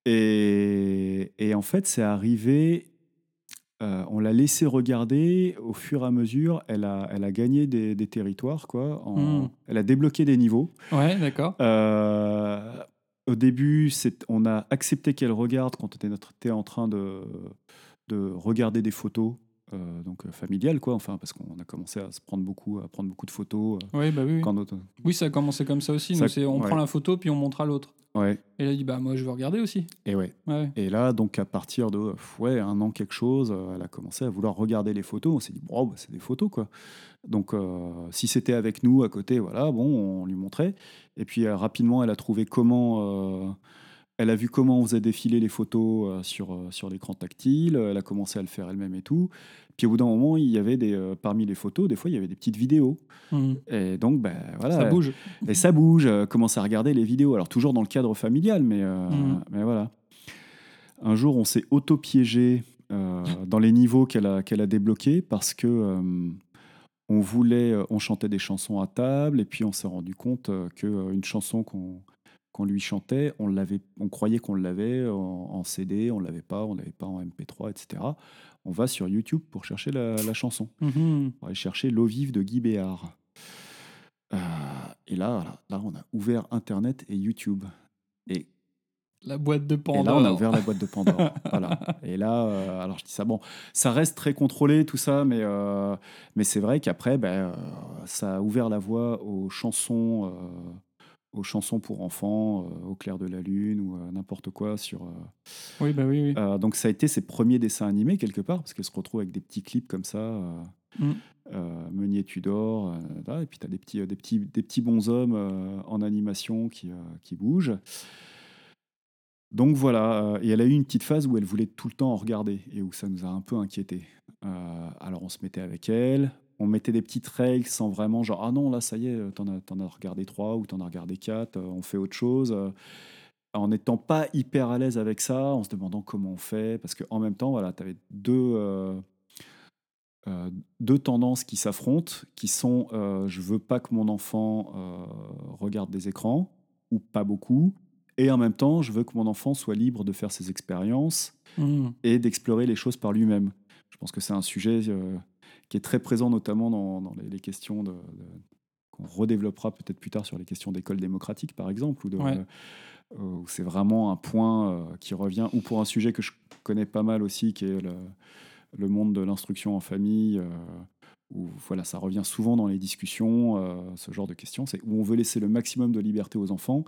Et, et en fait, c'est arrivé, euh, on l'a laissé regarder au fur et à mesure, elle a, elle a gagné des, des territoires, quoi. en- Mm. Elle a débloqué des niveaux. Ouais, d'accord. Euh, au début, on a accepté qu'elle regarde quand on était en train de, de regarder des photos euh, donc euh, familiale, quoi. Enfin, parce qu'on a commencé à se prendre beaucoup, à prendre beaucoup de photos. euh, Oui, bah oui. oui. quand notre- Oui, ça a commencé comme ça aussi. Ça- Nous, on ouais. prend la photo puis on montre à l'autre. Ouais. Et là, il dit bah moi je veux regarder aussi. Et ouais. Ouais. Et là, donc à partir de ouais, un an quelque chose, euh, elle a commencé à vouloir regarder les photos. On s'est dit, bon, bah, c'est des photos, quoi. Donc, euh, si c'était avec nous à côté, voilà, bon, on lui montrait. Et puis rapidement, elle a trouvé comment. Euh, elle a vu comment on faisait défiler les photos euh, sur, euh, sur l'écran tactile. Elle a commencé à le faire elle-même et tout. Puis au bout d'un moment, il y avait des, euh, parmi les photos, des fois, il y avait des petites vidéos. Mhm. Et donc, ben voilà. ça bouge. Et ça bouge, euh, commence à regarder les vidéos. Alors, toujours dans le cadre familial, mais, euh, Mhm. mais voilà. Un jour, on s'est auto-piégé euh, dans les niveaux qu'elle a, qu'elle a débloqués parce que euh, on voulait, euh, on chantait des chansons à table et puis on s'est rendu compte euh, que euh, une chanson qu'on qu'on lui chantait, on l'avait, on croyait qu'on l'avait en, en CD, on l'avait pas, on l'avait pas en MP3, etc. On va sur YouTube pour chercher la, la chanson. Mhm. On va chercher L'eau vive de Guy Béard. Euh, et là, là, là, on a ouvert Internet et YouTube. Et, La boîte de et Pandore. là, on a ouvert la boîte de Pandore. voilà. Et là, euh, alors je dis ça, bon, ça reste très contrôlé, tout ça, mais, euh, mais c'est vrai qu'après, ben, ça a ouvert la voie aux chansons, aux chansons pour enfants, euh, au clair de la lune ou euh, n'importe quoi sur. euh, Oui, bah oui, oui. euh, donc ça a été ses premiers dessins animés quelque part, parce qu'elle se retrouve avec des petits clips comme ça. Mm. Meunier Tudor, et puis tu as des petits, des, petits, des petits bonshommes en animation qui, qui bougent. Donc voilà, et elle a eu une petite phase où elle voulait tout le temps en regarder et où ça nous a un peu inquiétés. Euh, alors on se mettait avec elle, on mettait des petites règles sans vraiment genre ah non là ça y est, t'en as, t'en as regardé trois ou t'en as regardé quatre, euh, on fait autre chose. euh, en n'étant pas hyper à l'aise avec ça, en se demandant comment on fait, parce qu'en même temps, voilà, tu avais deux, euh, euh, deux tendances qui s'affrontent, qui sont euh, je veux pas que mon enfant regarde des écrans, ou pas beaucoup, et en même temps, je veux que mon enfant soit libre de faire ses expériences Mhm. et d'explorer les choses par lui-même. Je pense que c'est un sujet qui est très présent notamment dans, dans les, les questions de, de- qu'on redéveloppera peut-être plus tard sur les questions d'école démocratique par exemple, ou de, Ouais. euh, où c'est vraiment un point euh, qui revient, ou pour un sujet que je connais pas mal aussi, qui est le, le monde de l'instruction en famille, euh, où voilà, ça revient souvent dans les discussions, ce genre de questions, c'est où on veut laisser le maximum de liberté aux enfants,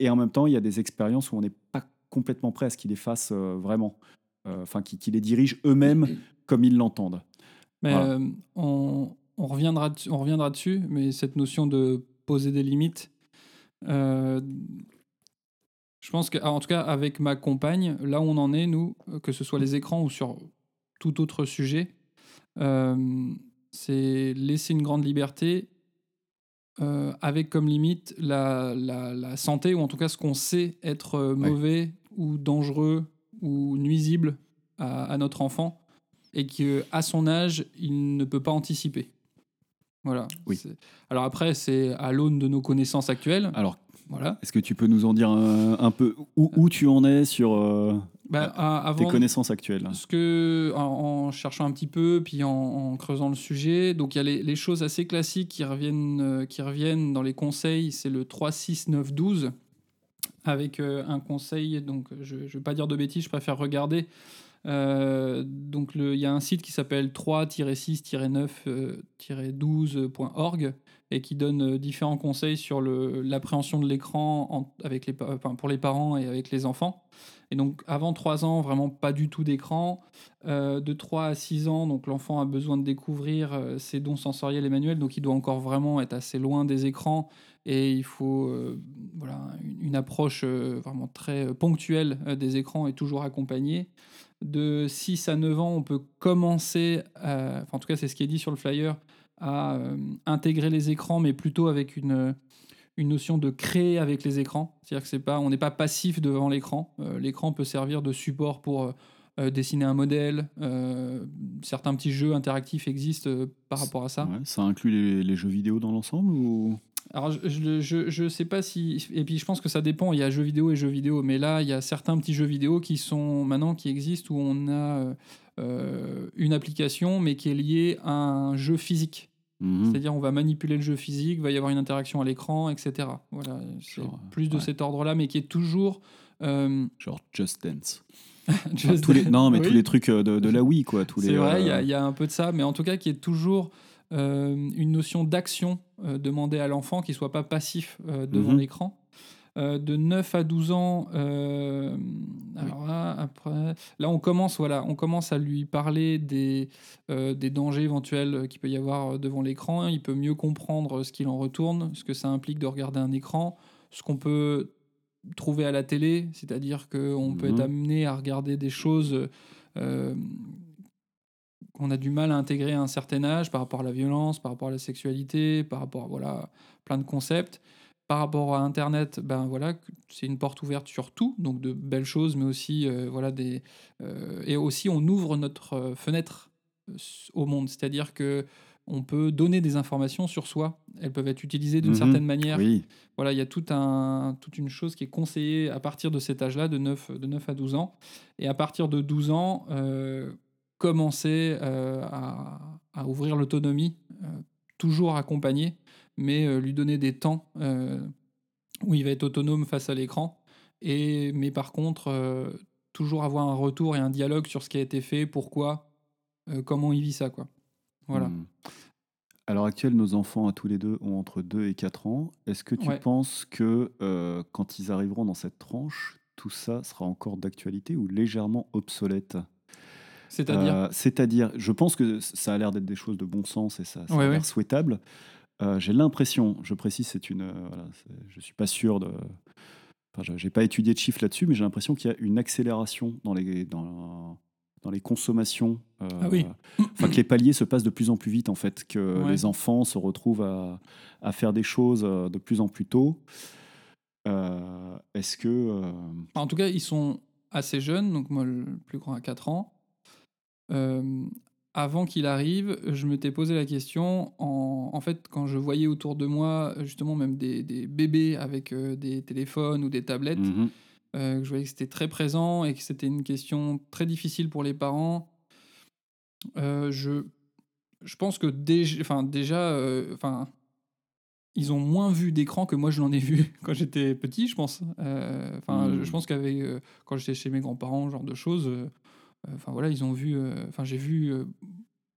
et en même temps, il y a des expériences où on n'est pas complètement prêt à ce qu'ils les fassent vraiment, enfin, qu'ils qu'ils les dirigent eux-mêmes comme ils l'entendent. Mais Voilà. euh, on, on reviendra dessus, on reviendra dessus, mais cette notion de poser des limites, euh, je pense que, en tout cas, avec ma compagne, là où on en est, nous, euh, que ce soit les écrans ou sur tout autre sujet, euh, c'est laisser une grande liberté euh, avec comme limite la, la- la santé, ou en tout cas ce qu'on sait être Ouais. mauvais ou dangereux ou nuisible à, à notre enfant, et qu'à son âge, il ne peut pas anticiper. Voilà. Oui. Alors après, c'est à l'aune de nos connaissances actuelles. Alors, Voilà. est-ce que tu peux nous en dire un, un peu où, où tu en es sur euh, Bah, à- tes connaissances actuelles? Ce que, en, en cherchant un petit peu, puis en, en creusant le sujet, donc il y a les, les choses assez classiques qui reviennent, euh, qui reviennent dans les conseils, c'est le 3, 6, 9, 12, avec euh, un conseil, donc je ne vais pas dire de bêtises, je préfère regarder. Euh, donc il y a un site qui s'appelle 3-6-9-12.org et qui donne euh, différents conseils sur l'appréhension de l'écran pour les parents et avec les enfants. Et donc avant 3 ans, vraiment pas du tout d'écran. Euh, de 3 à 6 ans, donc l'enfant a besoin de découvrir ses dons sensoriels et manuels, donc il doit encore vraiment être assez loin des écrans et il faut une, approche vraiment très ponctuelle des écrans et toujours accompagnée. De 6 à 9 ans, on peut commencer, à- enfin, en tout cas c'est ce qui est dit sur le flyer, à euh, intégrer les écrans, mais plutôt avec une, une notion de créer avec les écrans. C'est-à-dire que c'est pas, on n'est pas passif devant l'écran. Euh, l'écran peut servir de support pour euh, euh, dessiner un modèle. Euh, certains petits jeux interactifs existent euh, par rapport à ça. Ouais, ça inclut les, les jeux vidéo dans l'ensemble ou? Alors, je, je, je, sais pas si. Et puis, je pense que ça dépend. Il y a jeux vidéo et jeux vidéo. Mais là, il y a certains petits jeux vidéo qui sont maintenant qui existent où on a euh, euh, une application, mais qui est liée à un jeu physique. Mhm. C'est-à-dire, on va manipuler le jeu physique, va y avoir une interaction à l'écran, etc. Voilà, c'est Genre, plus de ouais. cet ordre-là, mais qui est toujours. euh, genre Just Dance Just tous les, Dance. non, mais Oui. tous les trucs euh, de, de la Wii, quoi. Tous les, C'est vrai, il y, a- euh, il y a un peu de ça, mais en tout cas, qui est toujours euh, une notion d'action euh, demandée à l'enfant, qui soit pas passif euh, devant Mhm. l'écran. Euh, de 9 à 12 ans, euh, alors là, après, là, on commence, voilà, on commence à lui parler des, euh, des dangers éventuels qu'il peut y avoir euh, devant l'écran. Il peut mieux comprendre ce qu'il en retourne, ce que ça implique de regarder un écran, ce qu'on peut trouver à la télé, c'est-à-dire qu'on peut Mhm. être amené à regarder des choses euh, qu'on a du mal à intégrer à un certain âge par rapport à la violence, par rapport à la sexualité, par rapport à voilà, plein de concepts. Par rapport à Internet, ben voilà, c'est une porte ouverte sur tout, donc de belles choses, mais aussi euh, voilà des euh, et aussi on ouvre notre euh, fenêtre au monde, c'est-à-dire que on peut donner des informations sur soi. Elles peuvent être utilisées d'une Mhm. certaine manière. Oui, Voilà, il y a tout un, toute une chose qui est conseillée à partir de cet âge-là, de 9, de 9 à 12 ans. Et à partir de 12 ans, euh, commencer euh, à, à ouvrir l'autonomie, euh, toujours accompagné, mais euh, lui donner des temps où il va être autonome face à l'écran. Et, mais par contre, toujours avoir un retour et un dialogue sur ce qui a été fait, pourquoi, comment il vit ça. Quoi. Voilà. Hmm. À l'heure actuelle, nos enfants à tous les deux ont entre 2 et 4 ans. Est-ce que tu Ouais. penses que euh, quand ils arriveront dans cette tranche, tout ça sera encore d'actualité ou légèrement obsolète? C'est-à-dire Euh, C'est-à-dire, je pense que ça a l'air d'être des choses de bon sens et ça, ça Ouais, a l'air ouais. souhaitable. Euh, J'ai l'impression, je précise, c'est une, euh, voilà, je suis pas sûr de, enfin, je- j'ai pas étudié de chiffres là-dessus, mais j'ai l'impression qu'il y a une accélération dans les, dans, dans les consommations. euh, Ah oui. Enfin, que les paliers se passent de plus en plus vite, en fait, que Ouais. les enfants se retrouvent à, à faire des choses de plus en plus tôt. Est-ce que, En tout cas, ils sont assez jeunes, donc moi le plus grand a 4 ans. Avant qu'il arrive, je m'étais posé la question, en, en fait, quand je voyais autour de moi, justement, même des, des bébés avec euh, des téléphones ou des tablettes, euh, que je voyais que c'était très présent et que c'était une question très difficile pour les parents. Euh, je, je pense que déjà, enfin, déjà enfin, ils ont moins vu d'écran que moi je l'en ai vu quand j'étais petit, je pense. Enfin, je pense qu'avec quand j'étais chez mes grands-parents, genre de choses. Enfin voilà, ils ont vu. euh, Enfin, j'ai vu euh,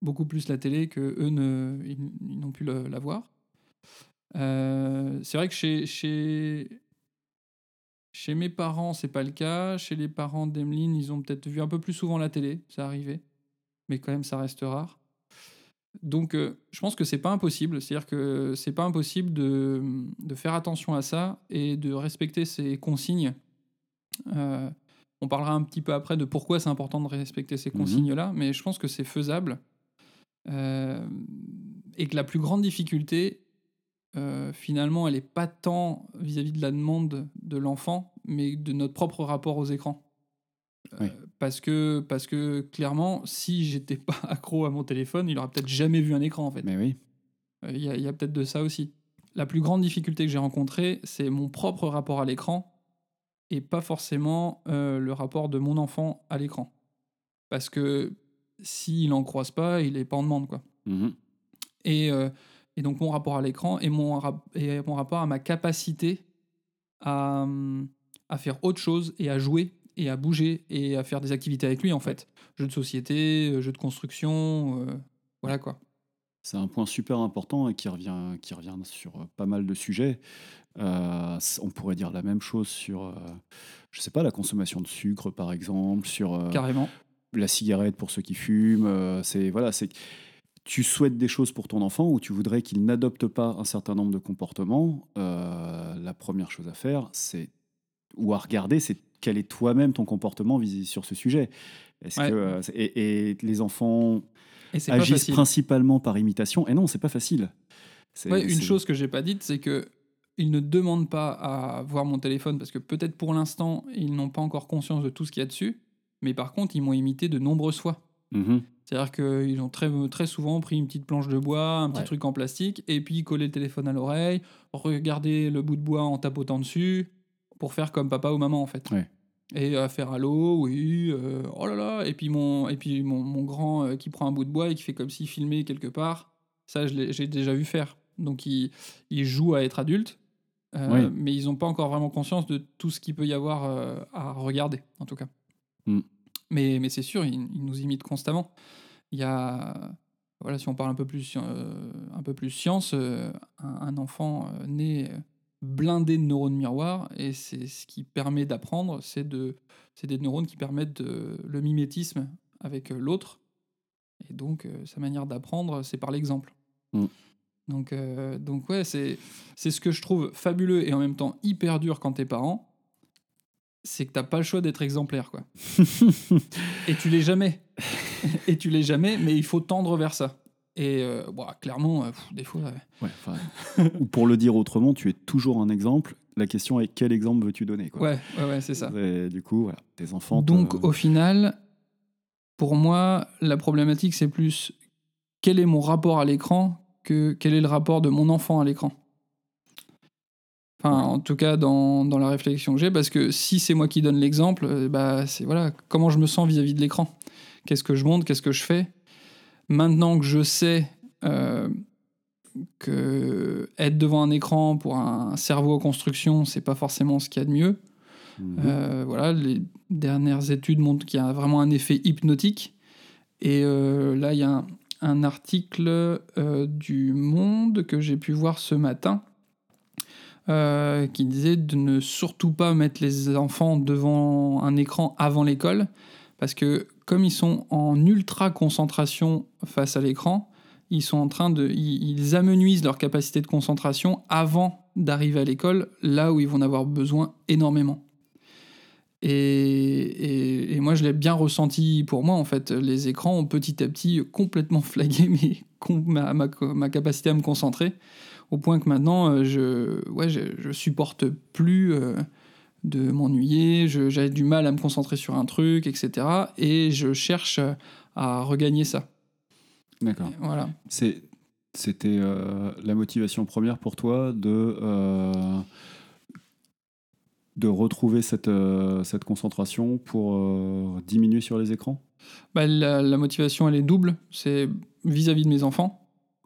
beaucoup plus la télé que eux ne, ils, n'ont pu la voir. Euh, c'est vrai que chez, chez, chez mes parents, c'est pas le cas. Chez les parents d'Emeline, ils ont peut-être vu un peu plus souvent la télé, ça arrivait. Mais quand même, ça reste rare. Donc, je pense que c'est pas impossible. C'est-à-dire que c'est pas impossible de, de faire attention à ça et de respecter ces consignes. On parlera un petit peu après de pourquoi c'est important de respecter ces Mhm. consignes-là, mais je pense que c'est faisable. Euh, et que la plus grande difficulté, euh, finalement, elle n'est pas tant vis-à-vis de la demande de l'enfant, mais de notre propre rapport aux écrans. Euh, Oui. parce, que, parce que clairement, si j'étais pas accro à mon téléphone, il aurait peut-être jamais vu un écran en fait. mais oui. Il y a, il y a peut-être de ça aussi. La plus grande difficulté que j'ai rencontrée, c'est mon propre rapport à l'écran et pas forcément euh, le rapport de mon enfant à l'écran. Parce que s'il n'en croise pas, il n'est pas en demande. Quoi. Mhm. Et, euh, et donc mon rapport à l'écran et mon, et mon rapport à ma capacité à, à faire autre chose et à jouer et à bouger et à faire des activités avec lui en fait. Jeux de société, euh, jeux de construction, euh, voilà quoi. C'est un point super important et qui revient, qui revient sur euh, pas mal de sujets. Euh, on pourrait dire la même chose sur, euh, je sais pas, la consommation de sucre par exemple, sur euh, Carrément. la cigarette pour ceux qui fument. c'est voilà, c'est tu souhaites des choses pour ton enfant ou tu voudrais qu'il n'adopte pas un certain nombre de comportements. la première chose à faire, c'est ou à regarder, c'est quel est toi-même ton comportement vis sur ce sujet. Est-ce Ouais. que et, et les enfants Et pas agissent principalement par imitation. Et non, c'est pas facile. Ouais, une chose que j'ai pas dite, c'est que ils ne demandent pas à voir mon téléphone parce que peut-être pour l'instant ils n'ont pas encore conscience de tout ce qu'il y a dessus, mais par contre ils m'ont imité de nombreuses fois. Mhm. C'est-à-dire qu'ils ont très, très souvent pris une petite planche de bois, un petit Ouais. truc en plastique, et puis collé le téléphone à l'oreille, regarder le bout de bois en tapotant dessus, pour faire comme papa ou maman en fait. Ouais. Et à faire allô, oui, euh, oh là là, et puis mon, et puis mon, mon grand euh, qui prend un bout de bois et qui fait comme s'il filmait quelque part, ça je l'ai- j'ai déjà vu faire. Donc ils, ils jouent à être adultes, euh, Oui. mais ils n'ont pas encore vraiment conscience de tout ce qu'il peut y avoir à regarder, en tout cas. Mm. Mais, mais c'est sûr, ils, ils nous imitent constamment. Il y a, voilà, si on parle un peu plus, un peu plus science, un, un enfant né blindé de neurones miroirs, et c'est ce qui permet d'apprendre, c'est de, c'est des neurones qui permettent de, le mimétisme avec euh, l'autre, et donc euh, sa manière d'apprendre, c'est par l'exemple. Mm. Donc, euh, donc ouais, c'est, c'est ce que je trouve fabuleux et en même temps hyper dur quand t'es parent, c'est que t'as pas le choix d'être exemplaire, quoi. et tu l'es jamais. et tu l'es jamais, mais il faut tendre vers ça. Et euh, bon, clairement, euh, pff, des fois, euh, Ouais, enfin, ou pour le dire autrement, tu es toujours un exemple. La question est quel exemple veux-tu donner quoi? ouais, ouais, ouais, c'est ça. Et du coup, voilà, tes enfants. Donc, au final, pour moi, la problématique, c'est plus quel est mon rapport à l'écran que quel est le rapport de mon enfant à l'écran? Enfin, en tout cas, dans, dans la réflexion que j'ai, parce que si c'est moi qui donne l'exemple, euh, bah, c'est voilà, comment je me sens vis-à-vis de l'écran? Qu'est-ce que je montre, qu'est-ce que je fais? Maintenant que je sais euh, que être devant un écran pour un cerveau en construction, c'est pas forcément ce qu'il y a de mieux. Mhm. Euh, voilà, les dernières études montrent qu'il y a vraiment un effet hypnotique. Et euh, là, il y a un, un article euh, du Monde que j'ai pu voir ce matin euh, qui disait de ne surtout pas mettre les enfants devant un écran avant l'école parce que comme ils sont en ultra concentration face à l'écran, ils sont en train de ils, amenuisent leur capacité de concentration avant d'arriver à l'école là où ils vont en avoir besoin énormément. Et, moi, je l'ai bien ressenti pour moi, en fait. Les écrans ont petit à petit complètement flagué ma, capacité à me concentrer, au point que maintenant, euh, je, ouais, je supporte plus euh, de m'ennuyer, j'ai du mal à me concentrer sur un truc, etc. Et je cherche à regagner ça. D'accord. Voilà. C'est- C'était euh, la motivation première pour toi de, euh, de retrouver cette, euh, cette concentration pour diminuer sur les écrans? Bah, la, la motivation, elle est double. C'est vis-à-vis de mes enfants.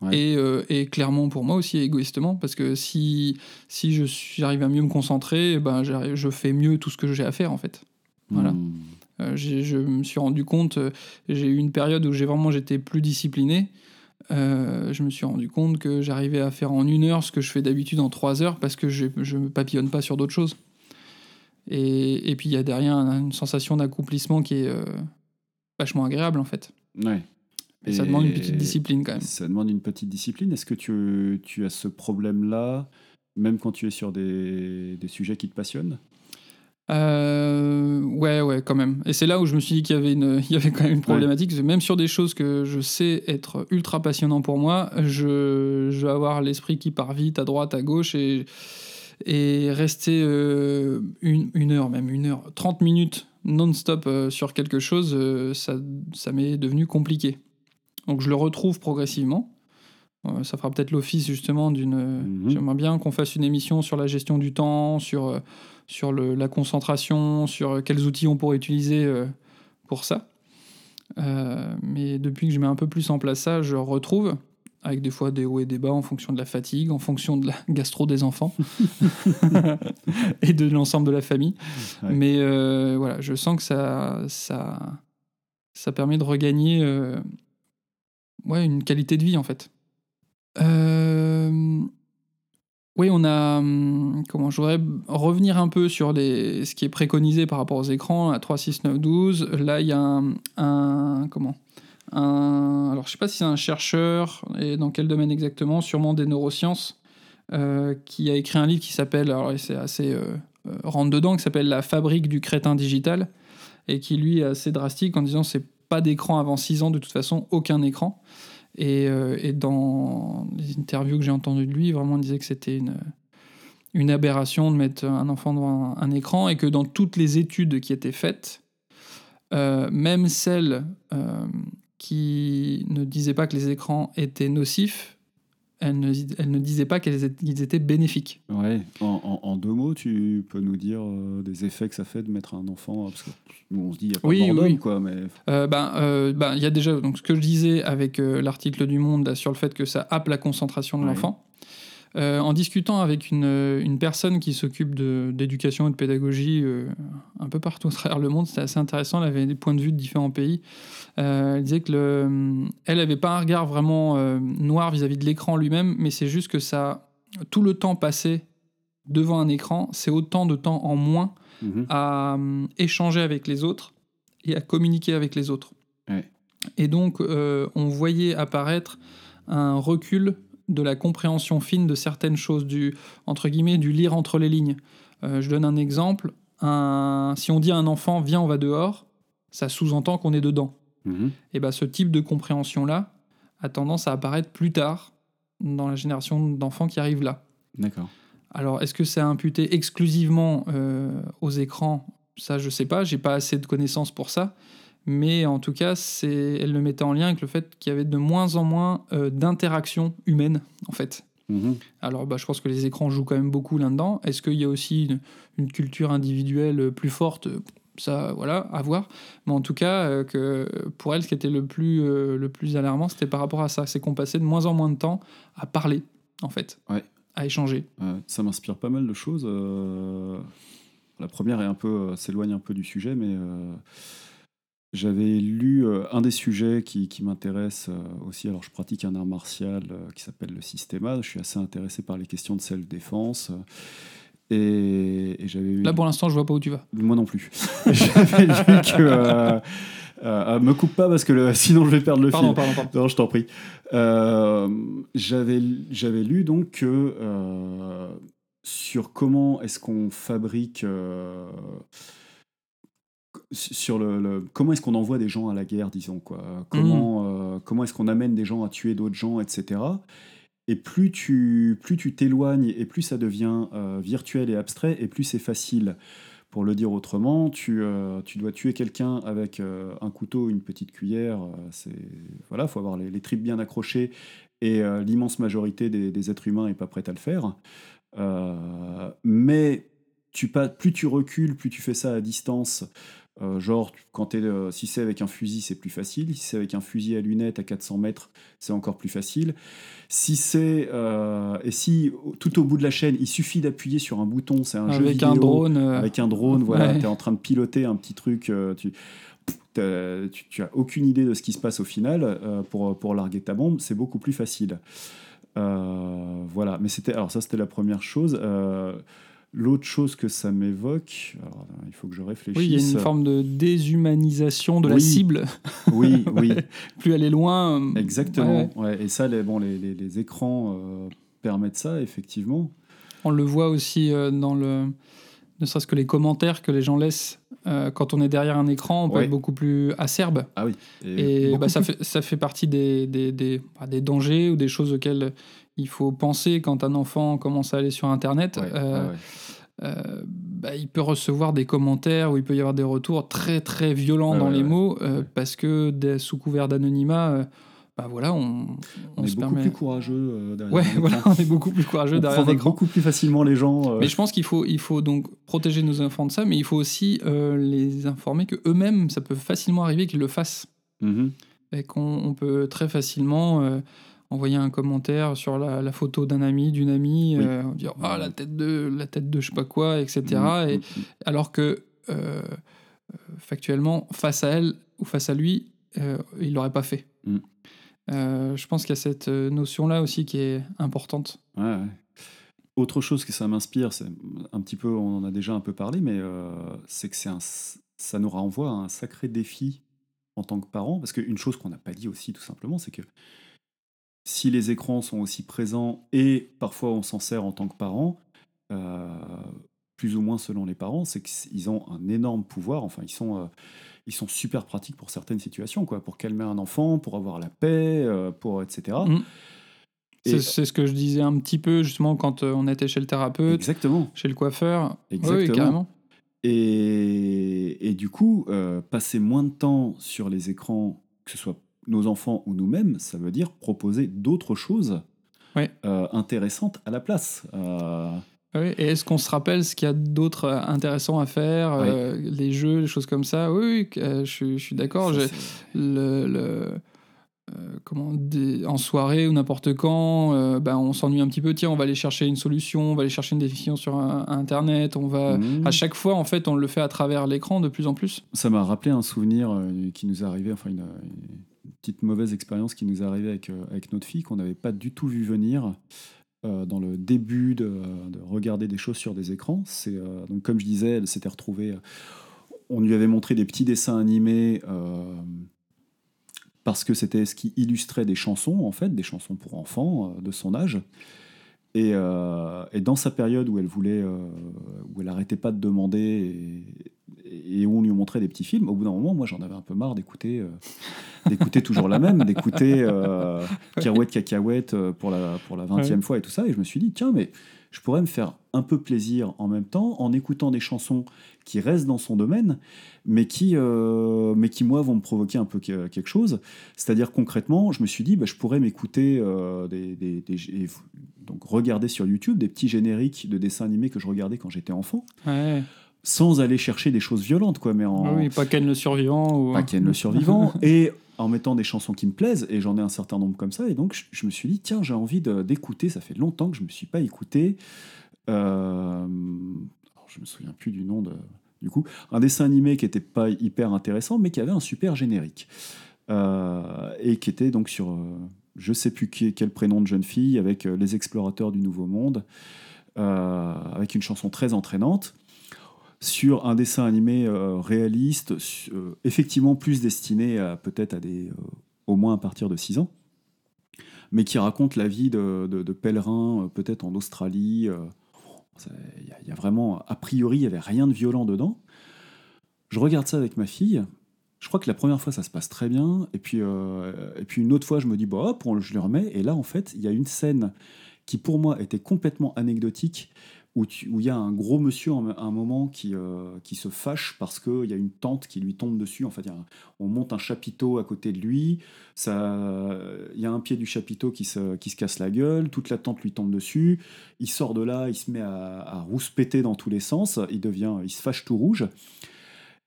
Ouais. Et, euh, et clairement pour moi aussi égoïstement parce que si, si je suis- j'arrive à mieux me concentrer ben j'arrive- je fais mieux tout ce que j'ai à faire en fait Voilà. Euh, j'ai- je me suis rendu compte euh, j'ai eu une période où j'ai vraiment j'étais plus discipliné je me suis rendu compte que j'arrivais à faire en une heure ce que je fais d'habitude en trois heures parce que je me papillonne pas sur d'autres choses et, et puis il y a derrière un- une sensation d'accomplissement qui est vachement agréable en fait Ouais. Et ça demande une petite discipline quand même Ça demande une petite discipline. Est-ce que tu, tu as ce problème-là, même quand tu es sur des, des sujets qui te passionnent? Euh, ouais, ouais, quand même. Et c'est là où je me suis dit qu'il y avait, une, il y avait quand même une problématique. Même sur des choses que je sais être ultra passionnant pour moi, je, je vais avoir l'esprit qui part vite à droite, à gauche et, et rester euh, une, une heure, même une heure, 30 minutes non-stop euh, sur quelque chose, ça, ça m'est devenu compliqué. Donc je le retrouve progressivement. Euh, ça fera peut-être l'office justement d'une. Mhm. J'aimerais bien qu'on fasse une émission sur la gestion du temps, sur, euh, sur le- la concentration, sur euh, quels outils on pourrait utiliser pour ça. Euh, mais depuis que je mets un peu plus en place ça, je retrouve, avec des fois des hauts et des bas en fonction de la fatigue, en fonction de la gastro des enfants et de l'ensemble de la famille. Ouais. Mais euh, voilà, je sens que ça, ça, ça permet de regagner euh, ouais, une qualité de vie en fait. Euh, oui, on a. hum, Comment Je voudrais revenir un peu sur les, ce qui est préconisé par rapport aux écrans à 3, 6, 9, 12. Là, il y a un. comment un, Alors, je sais pas si c'est un chercheur et dans quel domaine exactement, sûrement des neurosciences, euh, qui a écrit un livre qui s'appelle. Alors, c'est assez. euh, euh, rentre dedans, qui s'appelle La fabrique du crétin digital et qui, lui, est assez drastique en disant c'est d'écran avant 6 ans, de toute façon, aucun écran. Et, euh, et dans les interviews que j'ai entendues de lui, vraiment, il disait que c'était une, aberration de mettre un enfant devant un, un écran et que dans toutes les études qui étaient faites, euh, même celles euh, qui ne disaient pas que les écrans étaient nocifs, elles ne, disaient pas qu'ils étaient, bénéfiques. Ouais. En, en- en deux mots, tu peux nous dire euh, des effets que ça fait de mettre un enfant Parce que nous, on se dit, il n'y a pas Oui, de oui. quoi. Mais... Euh, ben, euh, ben, il y a déjà donc ce que je disais avec euh, l'article du Monde là, sur le fait que ça happe la concentration de Ouais. l'enfant. Euh, en discutant avec une, une personne qui s'occupe d'éducation et de pédagogie euh, un peu partout à travers le monde, c'était assez intéressant. Elle avait des points de vue de différents pays. Euh, elle disait que le, elle avait pas un regard vraiment euh, noir vis-à-vis de l'écran lui-même, mais c'est juste que ça, tout le temps passé devant un écran, c'est autant de temps en moins Mhm. à euh, échanger avec les autres et à communiquer avec les autres. Ouais. Et donc, euh, on voyait apparaître un recul de la compréhension fine de certaines choses, du, entre guillemets, du lire entre les lignes. Euh, je donne un exemple. Un, si on dit à un enfant, viens, on va dehors, ça sous-entend qu'on est dedans. Mhm. Et ben, ce type de compréhension-là a tendance à apparaître plus tard dans la génération d'enfants qui arrivent là. D'accord. Alors, est-ce que c'est imputé exclusivement euh, aux écrans? Ça, je sais pas, j'ai pas assez de connaissances pour ça. Mais en tout cas, c'est, elle le mettait en lien avec le fait qu'il y avait de moins en moins euh, d'interactions humaines, en fait. Mhm. Alors, bah, je pense que les écrans jouent quand même beaucoup là-dedans. Est-ce qu'il y a aussi une, une culture individuelle plus forte? Ça, voilà, à voir. Mais en tout cas, euh, que pour elle, ce qui était le plus, euh, le plus alarmant, c'était par rapport à ça. C'est qu'on passait de moins en moins de temps à parler, en fait, Ouais. à échanger. Ouais, ça m'inspire pas mal de choses. euh, La première est un peu euh, s'éloigne un peu du sujet, mais euh, j'avais lu euh, un des sujets qui, qui m'intéresse euh, aussi. Alors, je pratique un art martial euh, qui s'appelle le systéma. Je suis assez intéressé par les questions de self-défense. Et, et j'avais. Là, pour l'instant, je vois pas où tu vas. Moi non plus. j'avais lu que. euh, me coupe pas parce que le- sinon je vais perdre le Pardon, fil. pardon, pardon. Non, je t'en prie. Euh, J'avais j'avais lu donc que euh, sur comment est-ce qu'on fabrique. Sur le, le- comment est-ce qu'on envoie des gens à la guerre, disons quoi? Comment, euh, comment est-ce qu'on amène des gens à tuer d'autres gens, etc. Et plus tu plus tu t'éloignes et plus ça devient euh, virtuel et abstrait, et plus c'est facile. Pour le dire autrement, tu, euh, tu dois tuer quelqu'un avec un couteau, une petite cuillère. c'est voilà, faut avoir les, les tripes bien accrochées et l'immense majorité des, des êtres humains est pas prête à le faire. Mais tu pas, plus tu recules, plus tu fais ça à distance. Euh, genre, quand t'es, euh, si c'est avec un fusil, c'est plus facile. Si c'est avec un fusil à lunettes à 400 mètres, c'est encore plus facile. Si c'est euh, et si tout au bout de la chaîne, il suffit d'appuyer sur un bouton, c'est un jeu Avec vidéo, un drone. avec un drone, voilà, Ouais. tu es en train de piloter un petit truc, tu, t'as- tu, aucune idée de ce qui se passe au final pour, pour larguer ta bombe, c'est beaucoup plus facile. Voilà, mais c'était alors ça c'était la première chose. L'autre chose que ça m'évoque, alors, il faut que je réfléchisse. Oui, il y a une forme de déshumanisation de la cible. Oui, oui, Plus elle est loin. euh, exactement. ouais, Ouais, et ça, les, bon, les, les- les écrans euh, permettent ça, effectivement. On le voit aussi euh, dans le. Ne serait-ce que les commentaires que les gens laissent euh, quand on est derrière un écran, on peut Ouais. être beaucoup plus acerbe. Ah oui. Et bah, ça, fait, ça fait partie des, des, des, bah, des dangers ou des choses auxquelles il faut penser quand un enfant commence à aller sur Internet. Ouais, Euh, ouais, euh, bah, il peut recevoir des commentaires où il peut y avoir des retours très très violents Ouais, dans ouais, les ouais. mots euh, Ouais. parce que des- sous couvert d'anonymat, euh, bah voilà, on, On, on est se beaucoup permet. plus courageux euh, derrière Ouais, voilà, on est beaucoup plus courageux on derrière provoque l'écran. beaucoup plus facilement les gens. euh, Mais je pense qu'il faut, il faut donc protéger nos enfants de ça, mais il faut aussi euh, les informer que eux-mêmes, ça peut facilement arriver qu'ils le fassent. mhm. Et qu'on on peut très facilement euh, envoyer un commentaire sur la, la photo d'un ami, d'une amie, Oui. euh, dire ah la tête de la tête de je sais pas quoi, etc. Et, mhm. alors que euh, euh, factuellement, face à elle ou face à lui, euh, il l'aurait pas fait. Mm. Euh, je pense qu'il y a cette euh, notion-là aussi qui est importante. Ouais, ouais. Autre chose que ça m'inspire, c'est un petit peu, on en a déjà un peu parlé, mais c'est que c'est un, ça nous renvoie à un sacré défi en tant que parents, parce qu'une chose qu'on n'a pas dit aussi, tout simplement, c'est que si les écrans sont aussi présents et parfois on s'en sert en tant que parent, euh, plus ou moins selon les parents, c'est qu'ils ont un énorme pouvoir. Enfin, ils sont, euh, ils sont super pratiques pour certaines situations, quoi, pour calmer un enfant, pour avoir la paix, euh, pour etc. Mm. Et- C'est ce que je disais un petit peu justement quand on était chez le thérapeute, Exactement. chez le coiffeur. Oui, Exactement. carrément. Et, et du coup, passer moins de temps sur les écrans, que ce soit nos enfants ou nous-mêmes, ça veut dire proposer d'autres choses euh, intéressantes à la place. Euh, Oui, et est-ce qu'on se rappelle ce qu'il y a d'autre euh, intéressant à faire Oui. euh, Les jeux, les choses comme ça? Oui, je, suis- d'accord. ça, J'ai- c'est- Le, le- euh, comment, des- en soirée ou n'importe quand, euh, ben, on s'ennuie un petit peu. Tiens, on va aller chercher une solution, on va aller chercher une définition sur un- Internet. On va. Mmh. À chaque fois, en fait, on le fait à travers l'écran de plus en plus. Ça m'a rappelé un souvenir euh, qui nous est arrivé, enfin une petite mauvaise expérience qui nous est arrivée avec, euh, avec notre fille qu'on n'avait pas du tout vu venir euh, dans le début de, de regarder des choses sur des écrans. Euh, donc comme je disais, elle s'était retrouvée. on lui avait montré des petits dessins animés. parce que c'était ce qui illustrait des chansons, en fait, des chansons pour enfants de son âge. Et, dans sa période où elle voulait, où elle arrêtait pas de demander et où on lui montrait des petits films, au bout d'un moment, moi j'en avais un peu marre d'écouter, euh, d'écouter toujours la même, d'écouter euh, Pirouette Cacahuète euh, pour la, pour la 20e fois et tout ça. Et je me suis dit, tiens, mais je pourrais me faire un peu plaisir en même temps en écoutant des chansons qui restent dans son domaine, mais qui, euh, mais qui moi, vont me provoquer un peu que- quelque chose. C'est-à-dire concrètement, je me suis dit, bah, je pourrais m'écouter euh, des, des- donc regarder sur YouTube des petits génériques de dessins animés que je regardais quand j'étais enfant, Ouais. Sans aller chercher des choses violentes, quoi, mais en Ah oui, pas Ken le survivant. Ou... pas Ken le survivant, et en mettant des chansons qui me plaisent, et j'en ai un certain nombre comme ça, et donc je, je me suis dit, tiens, j'ai envie d'écouter, ça fait longtemps que je ne me suis pas écouté, euh, alors, je me souviens plus du nom de, du coup, un dessin animé qui était pas hyper intéressant, mais qui avait un super générique, Euh, et qui était donc sur, euh, je sais plus qui- quel prénom de jeune fille, avec euh, les explorateurs du Nouveau Monde, euh, avec une chanson très entraînante sur un dessin animé euh, réaliste, euh, effectivement plus destiné peut-être à des, euh, au moins à partir de 6 ans, mais qui raconte la vie de, de- pèlerins, peut-être en Australie. Il y, a- vraiment, a priori, il n'y avait rien de violent dedans. Je regarde ça avec ma fille. Je crois que la première fois, ça se passe très bien. Et puis, et puis une autre fois, je me dis, bah, hop, je le remets. Et là, en fait, il y a une scène qui, pour moi, était complètement anecdotique, où il y a un gros monsieur à un moment qui, euh, qui se fâche parce qu'il y a une tente qui lui tombe dessus. En fait, un- on monte un chapiteau à côté de lui. Il y a un pied du chapiteau qui se, qui se casse la gueule. Toute la tente lui tombe dessus. Il sort de là, il se met à, à rouspéter dans tous les sens. Il devient, il se fâche tout rouge.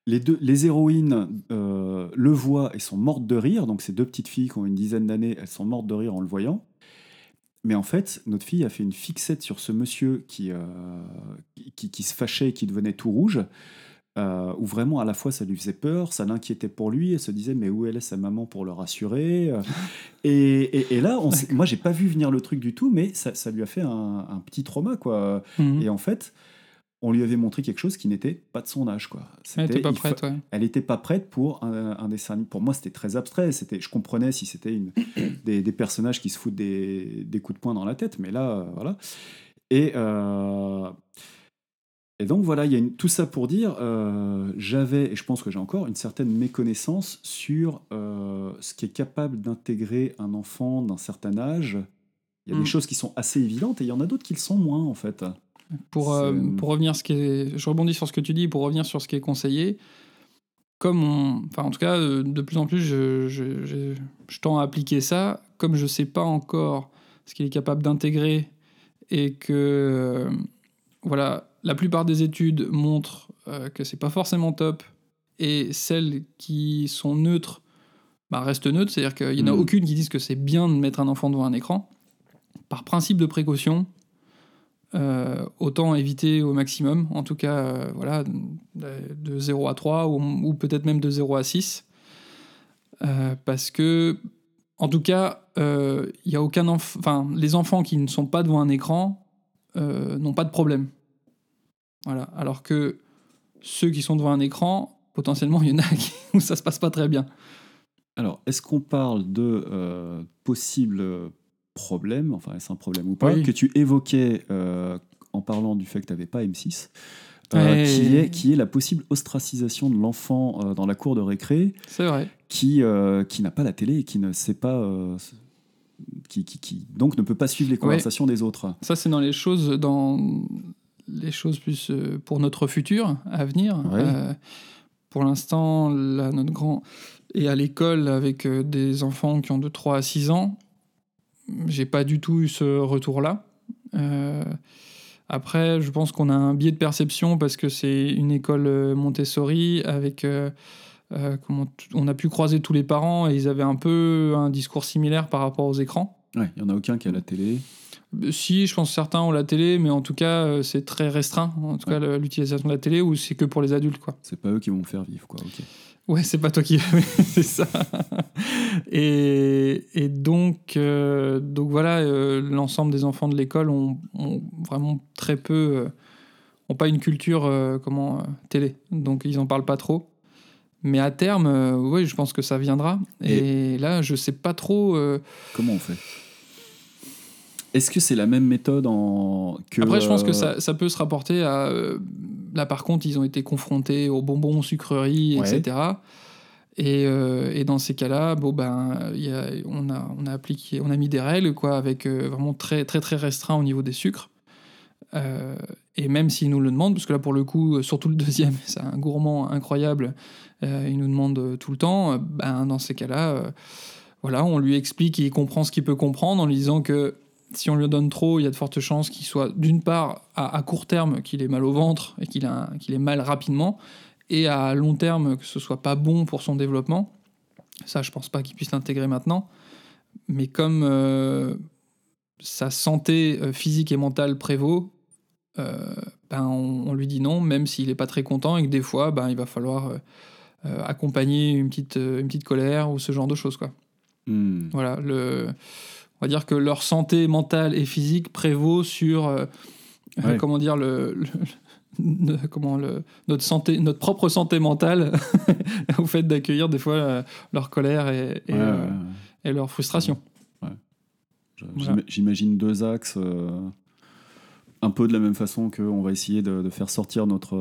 Les, deux, les héroïnes euh, le voient et sont mortes de rire. Donc, ces deux petites filles qui ont une dizaine d'années, elles sont mortes de rire en le voyant. Mais en fait, notre fille a fait une fixette sur ce monsieur qui, euh, qui, qui se fâchait et qui devenait tout rouge, euh, où vraiment à la fois ça lui faisait peur, ça l'inquiétait pour lui, elle se disait mais où elle est sa maman pour le rassurer euh. et, et- et là, on moi j'ai pas vu venir le truc du tout, mais ça, ça lui a fait un, un petit trauma quoi. Mhm. Et en fait, on lui avait montré quelque chose qui n'était pas de son âge quoi. Elle était C'était- pas fa- prête, ouais. elle n'était pas prête pour un, un dessin. Pour moi, c'était très abstrait. C'était, je comprenais si c'était une, des, des personnages qui se foutent des, des coups de poing dans la tête, mais là, euh, voilà. Et, euh, et donc, voilà, il y a une- tout ça pour dire, euh, j'avais, et je pense que j'ai encore, une certaine méconnaissance sur ce qui est capable d'intégrer un enfant d'un certain âge. Il y a Mm. des choses qui sont assez évidentes et il y en a d'autres qui le sont moins, en fait. Pour, euh, pour revenir ce qui est, je rebondis sur ce que tu dis pour revenir sur ce qui est conseillé. Comme on, enfin en tout cas euh, de plus en plus je, je, je- je tends à appliquer ça. Comme je sais pas encore ce qu'il est capable d'intégrer et que euh, voilà la plupart des études montrent euh, que c'est pas forcément top et celles qui sont neutres bah, restent neutres. C'est-à-dire qu'il y en a Mm. aucune qui disent que c'est bien de mettre un enfant devant un écran. Par principe de précaution, euh, autant éviter au maximum, en tout cas, euh, voilà, de, de 0 à 3 ou, peut-être même de 0 à 6. Euh, parce que, en tout cas, y a aucun enf- enfin, les enfants qui ne sont pas devant un écran n'ont pas de problème. Voilà. Alors que ceux qui sont devant un écran, potentiellement, il y en a qui, où ça se passe pas très bien. Alors, est-ce qu'on parle de possibles problèmes, enfin est-ce un problème ou pas, Oui. que tu évoquais euh, en parlant du fait que tu n'avais pas M6, euh, qui, est, qui est la possible ostracisation de l'enfant euh, dans la cour de récré, vrai. qui, qui n'a pas la télé et qui ne sait pas... qui, qui, qui- donc ne peut pas suivre les conversations des autres. Ça, c'est dans les choses, dans les choses plus euh, pour notre futur à venir. Ouais. Euh, pour l'instant, notre grand est à l'école avec euh, des enfants qui ont de 3 à 6 ans. J'ai pas du tout eu ce retour-là. Euh, après, je pense qu'on a un biais de perception parce que c'est une école euh, Montessori avec euh, euh, comment on a pu croiser tous les parents et ils avaient un peu un discours similaire par rapport aux écrans. Ouais, il y en a aucun qui a la télé. Si, je pense que certains ont la télé, mais en tout cas, c'est très restreint, en tout cas, l'utilisation de la télé, ou c'est que pour les adultes, quoi. C'est pas eux qui vont me faire vivre, quoi. Ok. Ouais, c'est pas toi qui c'est ça. Et, et donc, euh, donc voilà, euh, l'ensemble des enfants de l'école ont, ont vraiment très peu, euh, ont pas une culture euh, comment télé, donc ils en parlent pas trop. Mais à terme, oui, je pense que ça viendra. Et, là, je sais pas trop. Comment on fait? Est-ce que c'est la même méthode en que Après, je pense que ça, ça peut se rapporter à. Là, par contre, ils ont été confrontés aux bonbons, aux sucreries, Ouais. etc. Et, euh, et dans ces cas-là, bon, ben, il y a, on, a, on, a appliqué, on a mis des règles, quoi, avec euh, vraiment très, très, très restreint au niveau des sucres. Euh, et même s'ils nous le demandent, parce que là, pour le coup, surtout le deuxième, c'est un gourmand incroyable, il nous demande tout le temps, ben, dans ces cas-là, voilà, on lui explique, il comprend ce qu'il peut comprendre en lui disant que si on lui donne trop, il y a de fortes chances qu'il soit, d'une part, à, à court terme, qu'il ait mal au ventre et qu'il ait mal rapidement, et à long terme, que ce soit pas bon pour son développement. Ça, je pense pas qu'il puisse l'intégrer maintenant. Mais comme euh, sa santé euh, physique et mentale prévaut, euh, ben on, on lui dit non, même s'il n'est pas très content et que des fois, ben, il va falloir euh, accompagner une petite, une petite colère ou ce genre de choses. Quoi. hmm, Voilà, le, on va dire que leur santé mentale et physique prévaut sur, euh, euh, comment dire, le, comment le, notre santé, notre propre santé mentale au fait d'accueillir des fois euh, leur colère et, et, ouais, euh, ouais, ouais. et leur frustration. Voilà. J'imagine deux axes, euh, un peu de la même façon qu'on va essayer de, de faire sortir notre.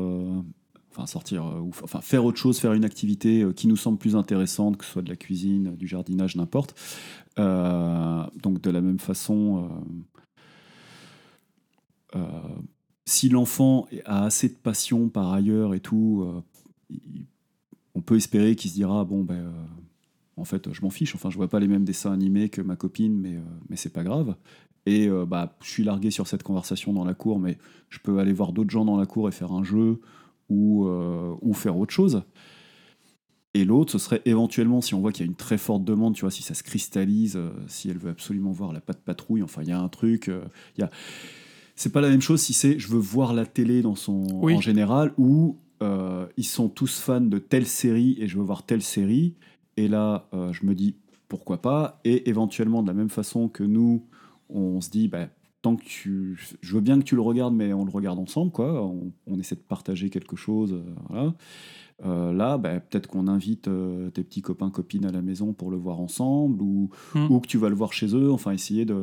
enfin, sortir, ou, enfin, faire autre chose, faire une activité qui nous semble plus intéressante, que ce soit de la cuisine, du jardinage, n'importe. Euh, donc, de la même façon. euh, euh, si l'enfant a assez de passion par ailleurs et tout, on peut espérer qu'il se dira bon ben en fait je m'en fiche. Enfin je vois pas les mêmes dessins animés que ma copine, mais mais c'est pas grave. Et bah je suis largué sur cette conversation dans la cour, mais je peux aller voir d'autres gens dans la cour et faire un jeu ou ou faire autre chose. Et l'autre, ce serait éventuellement, si on voit qu'il y a une très forte demande, tu vois, si ça se cristallise, euh, si elle veut absolument voir la patte patrouille, enfin, il y a un truc. euh, y a... C'est pas la même chose si c'est je veux voir la télé dans son, Oui. en général, ou euh, ils sont tous fans de telle série et je veux voir telle série. Et là, euh, je me dis pourquoi pas? Et éventuellement, de la même façon que nous, on se dit, bah, tant que tu. Je veux bien que tu le regardes, mais on le regarde ensemble, quoi. On, on essaie de partager quelque chose. voilà. Euh, là, bah, peut-être qu'on invite euh, tes petits copains, copines à la maison pour le voir ensemble, ou, Hmm. ou que tu vas le voir chez eux. Enfin, essayer de,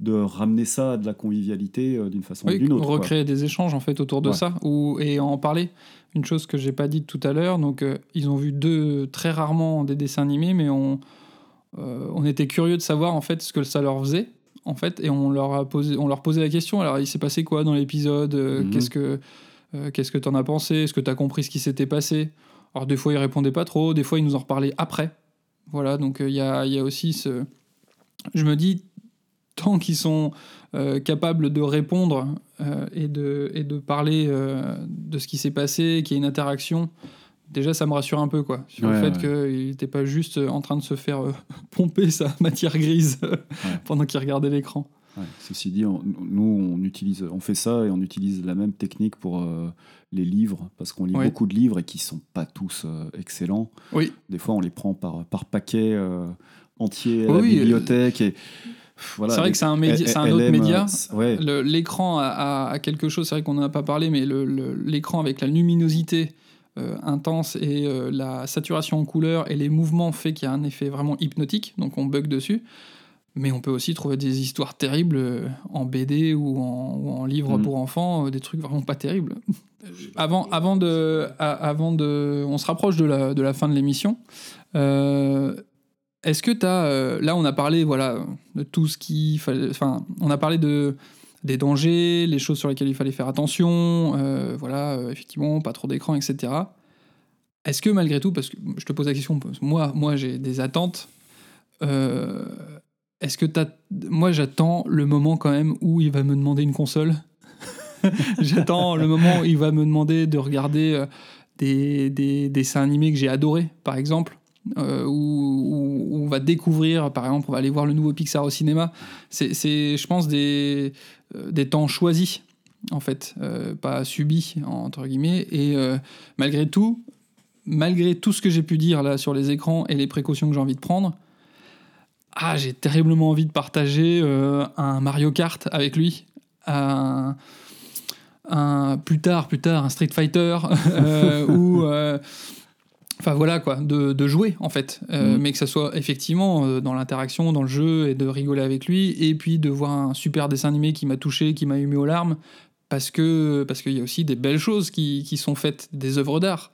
de ramener ça à de la convivialité euh, d'une façon ou Oui, d'une autre. quoi. recréer des échanges en fait autour de Ouais. ça ou, et en parler. Une chose que j'ai pas dite tout à l'heure, donc ils ont vu deux très rarement des dessins animés, mais on, on était curieux de savoir en fait ce que ça leur faisait en fait et on leur a posé, on leur posait la question. Alors il s'est passé quoi dans l'épisode Euh, Mhm. Qu'est-ce que euh, qu'est-ce que t'en as pensé? Est-ce que t'as compris ce qui s'était passé? Alors des fois ils répondaient pas trop, des fois ils nous en reparlaient après. Voilà, donc euh, il y, a, il y a aussi ce. Je me dis tant qu'ils sont euh, capables de répondre et, de, et de parler de ce qui s'est passé, qu'il y ait une interaction, déjà ça me rassure un peu quoi, sur le fait ouais. qu'il n'était pas juste en train de se faire euh, pomper sa matière grise pendant qu'il regardait l'écran. Ouais, ceci dit, on- nous, on, utilise, on fait ça et on utilise la même technique pour euh, les livres, parce qu'on lit Oui. beaucoup de livres et qui sont pas tous euh, excellents. Oui, Des fois, on les prend par, par paquet euh, entier à Oui, la bibliothèque. Et, voilà, c'est vrai que c'est un, média, elle- c'est un elle autre média. euh, c- ouais, Le- L'écran a, a- a quelque chose, c'est vrai qu'on n'en a pas parlé, mais le- le- l'écran avec la luminosité euh, intense et euh, la saturation en couleur et les mouvements fait qu'il y a un effet vraiment hypnotique, donc on bug dessus. Mais on peut aussi trouver des histoires terribles euh, en BD ou en, ou en livre Mhm. pour enfants, euh, des trucs vraiment pas terribles. Avant, avant, de, avant de. On se rapproche de la, de la fin de l'émission. Euh, Est-ce que tu as. là, on a parlé voilà, de tout ce qu'il fallait. Enfin, on a parlé de, des dangers, les choses sur lesquelles il fallait faire attention, euh, voilà, euh, effectivement, pas trop d'écran, etc. Est-ce que malgré tout, parce que je te pose la question, moi, moi j'ai des attentes, euh, est-ce que t'as... Moi j'attends le moment quand même où il va me demander une console. j'attends le moment où il va me demander de regarder euh, des, des dessins animés que j'ai adorés, par exemple. euh, où, on va découvrir, par exemple, on va aller voir le nouveau Pixar au cinéma. C'est, je pense, des, euh, des temps choisis, en fait, euh, pas subis, entre guillemets. Et malgré tout, malgré tout ce que j'ai pu dire là sur les écrans et les précautions que j'ai envie de prendre, ah, j'ai terriblement envie de partager euh, un Mario Kart avec lui, un, un- plus tard, plus tard, un Street Fighter euh, ou euh, Enfin voilà quoi, de, de jouer en fait, Euh, Mhm. mais que ça soit effectivement euh, dans l'interaction, dans le jeu et de rigoler avec lui, et puis de voir un super dessin animé qui m'a touché, qui m'a ému aux larmes, parce que parce qu'il y a aussi des belles choses qui, qui sont faites, des œuvres d'art.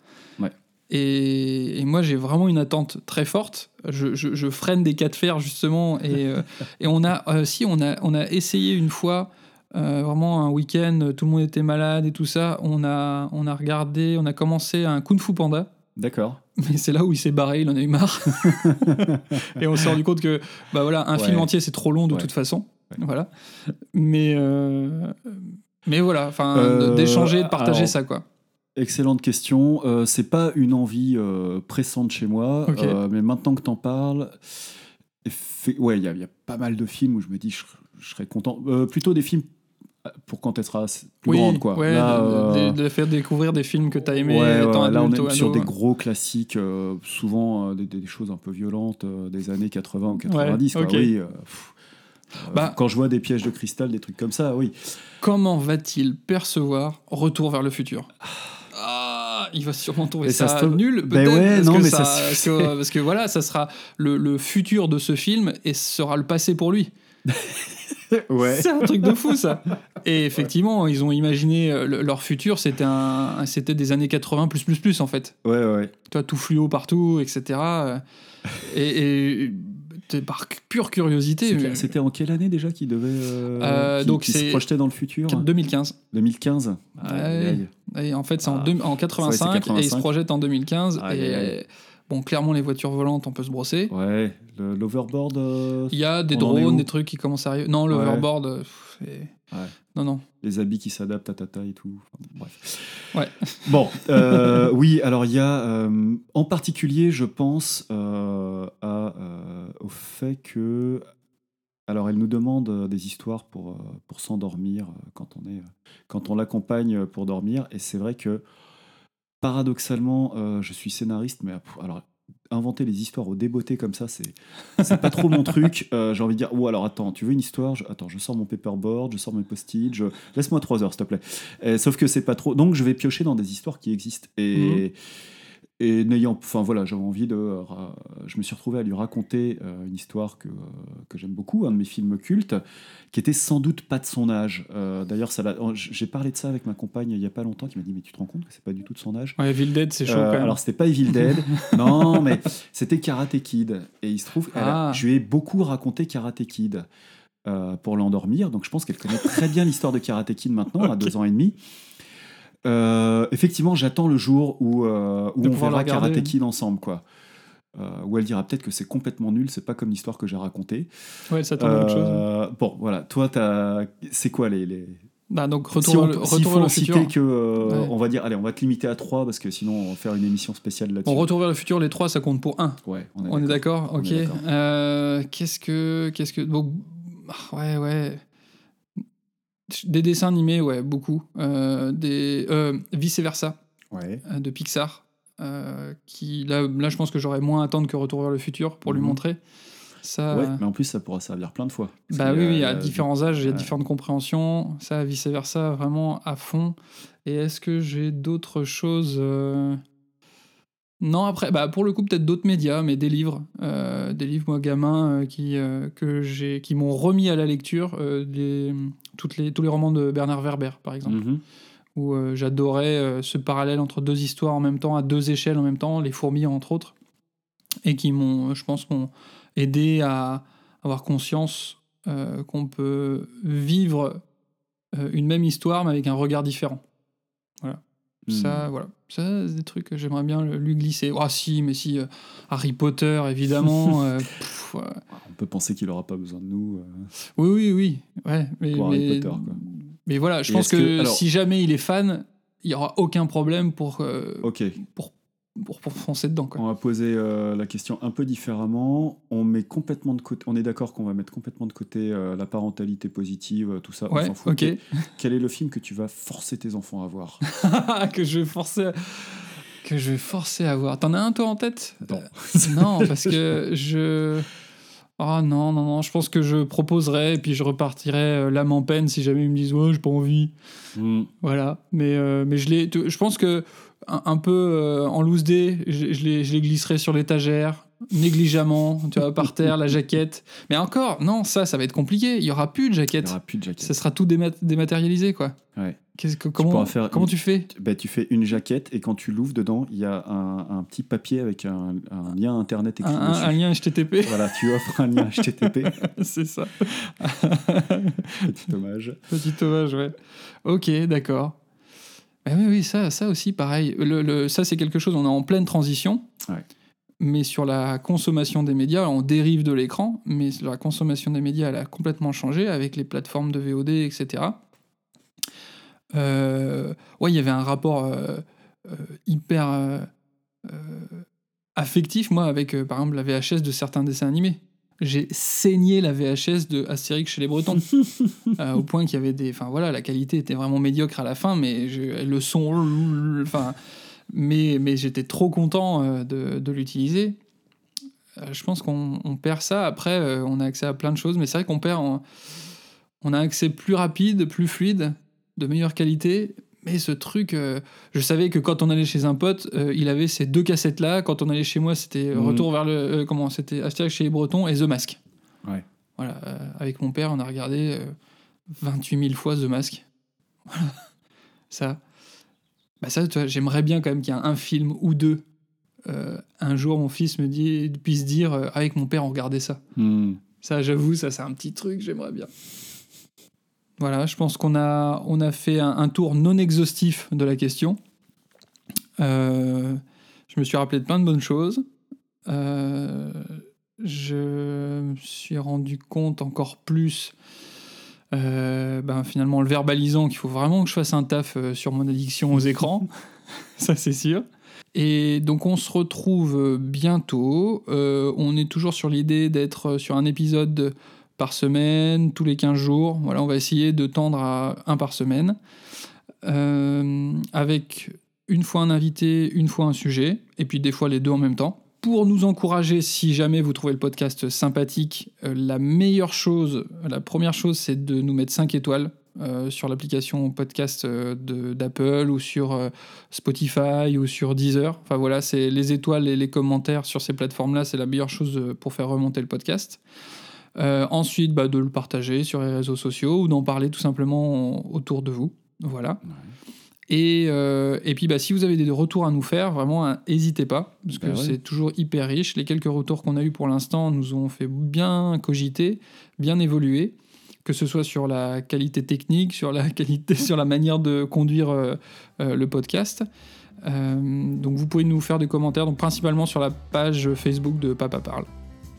Et, et moi j'ai vraiment une attente très forte. Je, je- je freine des cas de fer justement, et, euh, et on a euh, si on a on a essayé une fois. euh, vraiment un week-end, tout le monde était malade et tout ça. On a, on a regardé, on a commencé un Kung Fu Panda. D'accord. Mais c'est là où il s'est barré, il en a eu marre. et on s'est rendu compte que bah voilà, un Ouais. film entier c'est trop long de Ouais. toute façon. Ouais. Voilà. Mais mais voilà, enfin Euh, d'échanger, de partager alors- ça quoi. Excellente question. Euh, c'est pas une envie euh, pressante chez moi, euh, mais maintenant que t'en parles, ouais, il y, a- il y a pas mal de films où je me dis je, je serais content. Euh, plutôt des films pour quand elle sera plus grande, quoi. ouais, Là, de, de- de faire découvrir des films que t'as aimé ouais, étant là, on est sur ado. des gros classiques, souvent des, des choses un peu violentes des années 80 ou 90. quoi. ok. Oui, pff. Euh, Bah- quand je vois des pièges de cristal, des trucs comme ça, oui. Comment va-t-il percevoir Retour vers le futur? Ah, il va sûrement trouver Et ça ça, nul, Ben ouais, parce, non, que mais ça- ça parce que, parce que voilà, ça sera le, le futur de ce film et ce sera le passé pour lui. Ouais. C'est un truc de fou ça. Et effectivement, ils ont imaginé euh, le- leur futur, c'était un, c'était des années 80 plus plus plus en fait. Ouais, ouais. Toi, tout fluo partout, etc. euh, Et, et t'es par pure curiosité. C'était- C'était en quelle année déjà qu'il devait. euh, Euh, qui- donc qui se projetait dans le futur 2015. 2015 Aïe, aïe, aïe. Et en fait, c'est en, Ah. en 85, Ouais, c'est et il se 85. projette en 2015. Aïe, et bon, clairement, les voitures volantes, on peut se brosser. Ouais, l'overboard. euh, Il y a des drones, des trucs qui commencent à arriver. Non, l'overboard, Ouais. Non, non. les habits qui s'adaptent à tata et tout. Enfin, bref. Ouais. Bon, euh, oui, alors il y a euh, en particulier, je pense euh, à, au fait que. Alors, elle nous demande des histoires pour, pour s'endormir quand on est quand on l'accompagne pour dormir. Et c'est vrai que paradoxalement, je suis scénariste, mais alors inventer les histoires au débeauté comme ça, c'est pas trop mon truc. Euh, J'ai envie de dire, ou alors attends, tu veux une histoire? Je- Attends, je sors mon paperboard, je sors mes post-it, laisse-moi trois heures, s'il te plaît. Sauf que c'est pas trop. Donc je vais piocher dans des histoires qui existent. Et, et n'ayant. Enfin voilà, j'avais envie de. je me suis retrouvé à lui raconter euh, une histoire que, que j'aime beaucoup, un de mes films cultes, qui était sans doute pas de son âge. Euh, D'ailleurs, ça j'ai parlé de ça avec ma compagne il y a pas longtemps, qui m'a dit Mais tu te rends compte que c'est pas du tout de son âge? Ouais, Evil Dead, c'est chaud euh, quand même. alors c'était pas Evil Dead, non, mais c'était Karate Kid. Et il se trouve, elle Ah. je lui ai beaucoup raconté Karate Kid euh, pour l'endormir. Donc je pense qu'elle connaît très bien l'histoire de Karate Kid maintenant, à deux ans et demi. Euh, effectivement, j'attends le jour où, euh, où on verra. Karate Kid ensemble, quoi. Euh, où elle dira peut-être que c'est complètement nul, c'est pas comme l'histoire que j'ai racontée. Ouais, ça tombe à autre chose. Euh, bon, voilà, toi, c'est quoi les, les... Bah, donc, retour Si vers on- le, retour faut vers le citer futur. que, euh, Ouais. on va dire, allez, on va te limiter à trois parce que sinon on va faire une émission spéciale là-dessus. Bon, retour vers le futur, les trois, ça compte pour un. Ouais, on est On d'accord, On ok. Euh, qu'est-ce que, qu'est-ce que, bon, ah, ouais, ouais. Des dessins animés, ouais, beaucoup. Euh, des, euh, vice versa Ouais. euh, de Pixar, euh, qui là, là, je pense que j'aurais moins à attendre que Retour vers le futur pour lui Mhm. montrer. Ça, Ouais, mais en plus ça pourra servir plein de fois. Bah oui, oui, à différents âges, il y a différentes compréhensions. Ça, vice versa, vraiment à fond. Et est-ce que j'ai d'autres choses Non, après, bah, pour le coup, peut-être d'autres médias, mais des livres. Euh, des livres, moi, gamin, euh, qui, euh, que j'ai, qui m'ont remis à la lecture. toutes les, tous les romans de Bernard Werber, par exemple Mhm. où j'adorais ce parallèle entre deux histoires en même temps, à deux échelles en même temps, les fourmis entre autres, et qui m'ont, je pense, m'ont aidé à avoir conscience qu'on peut vivre une même histoire mais avec un regard différent. Voilà. Ça, voilà. Ça, c'est des trucs que j'aimerais bien lui glisser. Ah si, mais si, euh, Harry Potter, évidemment. euh, pff, ouais. On peut penser qu'il aura pas besoin de nous. euh. Oui, oui, oui. Ouais, mais, Pour Harry mais- Potter, quoi. mais voilà, je Et pense que, que- alors- si jamais il est fan, il y aura aucun problème pour, euh, Ok. pour, pour, pour foncer dedans. Quoi. On va poser euh, la question un peu différemment. On met complètement de côté. On est d'accord qu'on va mettre complètement de côté euh, la parentalité positive, euh, tout ça. on s'en fout. ok. Quel est le film que tu vas forcer tes enfants à voir? Que je vais forcer à... que je vais forcer à voir. T'en as un toi en tête? Non. Euh, non, parce que je. Oh non, non, non, je pense que je proposerai et puis je repartirai l'âme en peine si jamais ils me disent ouais, j'ai pas envie. Hmm. Voilà, mais, mais je, tu- je pense que un, un peu euh, en loose day, je, je les, je les glisserai sur l'étagère, négligemment, tu vois, par terre, la jaquette. Mais encore, non, ça, ça va être compliqué. Il y aura plus de Il n'y jaquette. aura plus de jaquette. Ça sera tout déma- dématérialisé, quoi. Ouais. Que, comment, pourras faire comment une- tu fais? Ben, tu fais une jaquette et quand tu l'ouvres dedans, il y a un, un petit papier avec un, un lien internet écrit un- dessus. un lien HTTP Voilà, tu offres un lien HTTP. C'est ça. Petit hommage. Petit hommage, ouais. Ok, d'accord. Ben oui, oui, ça, ça aussi, pareil. Le, le- ça, c'est quelque chose, on est en pleine transition. Ouais. Mais sur la consommation des médias, on dérive de l'écran, mais sur la consommation des médias, elle a complètement changé avec les plateformes de VOD, etc. Euh, ouais, il y avait un rapport euh, euh, hyper euh, affectif, moi, avec, par exemple, la VHS de certains dessins animés. J'ai saigné la VHS de Astérix chez les Bretons. Euh, au point qu'il y avait des. Enfin voilà, la qualité était vraiment médiocre à la fin, mais je- le son. Enfin. Mais, mais j'étais trop content euh, de, de l'utiliser. Euh, je pense qu'on on perd ça. Après, euh, on a accès à plein de choses, mais c'est vrai qu'on perd. en- on a accès plus rapide, plus fluide, de meilleure qualité. Mais ce truc, euh, je savais que quand on allait chez un pote, euh, il avait ces deux cassettes là. Quand on allait chez moi, c'était Mhm. Retour vers le. euh, comment C'était Astérix chez les Bretons et The Mask. Ouais. Voilà, avec mon père, on a regardé euh, 28 000 fois The Mask. Voilà. Ça. Bah ça, j'aimerais bien quand même qu'il y ait un film ou deux. Un jour, mon fils me dit, puisse dire, avec mon père, on regardait ça. Hmm. Ça, j'avoue, ça, c'est un petit truc, j'aimerais bien. Voilà, je pense qu'on a, on a fait un, tour non exhaustif de la question. Euh, je me suis rappelé de plein de bonnes choses. Euh, je me suis rendu compte encore plus, euh, ben, finalement, en le verbalisant, qu'il faut vraiment que je fasse un taf sur mon addiction aux écrans. Ça, c'est sûr. Et donc on se retrouve bientôt. On est toujours sur l'idée d'être sur un épisode par semaine, tous les 15 jours. Voilà, on va essayer de tendre à un par semaine. Euh, avec une fois un invité, une fois un sujet, et puis des fois les deux en même temps. Pour nous encourager, si jamais vous trouvez le podcast sympathique, euh, la meilleure chose, la première chose, c'est de nous mettre 5 étoiles euh, sur l'application podcast d'Apple ou sur Spotify ou sur Deezer. Enfin voilà, c'est les étoiles et les commentaires sur ces plateformes-là, c'est la meilleure chose pour faire remonter le podcast. Euh, ensuite, bah, de le partager sur les réseaux sociaux ou d'en parler tout simplement en- autour de vous. Voilà. Et, euh, et puis, bah, si vous avez des retours à nous faire, vraiment, n'hésitez pas, parce que Bah ouais. c'est toujours hyper riche. Les quelques retours qu'on a eus pour l'instant nous ont fait bien cogiter, bien évoluer, que ce soit sur la qualité technique, sur la qualité, sur la manière de conduire euh, euh, le podcast. Euh, donc, vous pouvez nous faire des commentaires, donc principalement sur la page Facebook de Papa Parle.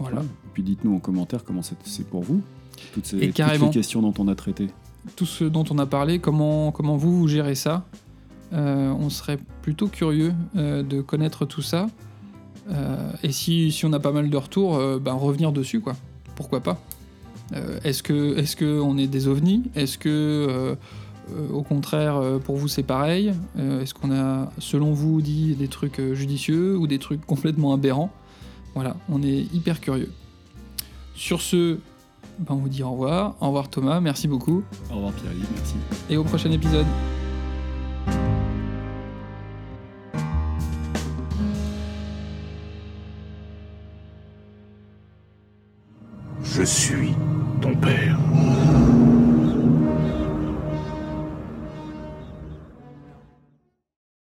Voilà. Et puis dites-nous en commentaire comment c'est pour vous. Toutes ces, Et toutes carrément. les questions dont on a traité. tout ce dont on a parlé, comment, comment vous, vous gérez ça. Euh, on serait plutôt curieux euh, de connaître tout ça. Euh, et si, si on a pas mal de retours, ben, revenir dessus, quoi. Pourquoi pas Est-ce que est-ce que on est des ovnis? Est-ce que, au contraire, pour vous, c'est pareil? Est-ce qu'on a, selon vous, dit des trucs judicieux ou des trucs complètement aberrants? Voilà, on est hyper curieux. Sur ce, ben, on vous dit au revoir. Au revoir Thomas, merci beaucoup Au revoir Pierre-Yves, merci. et au prochain épisode. Je suis ton père.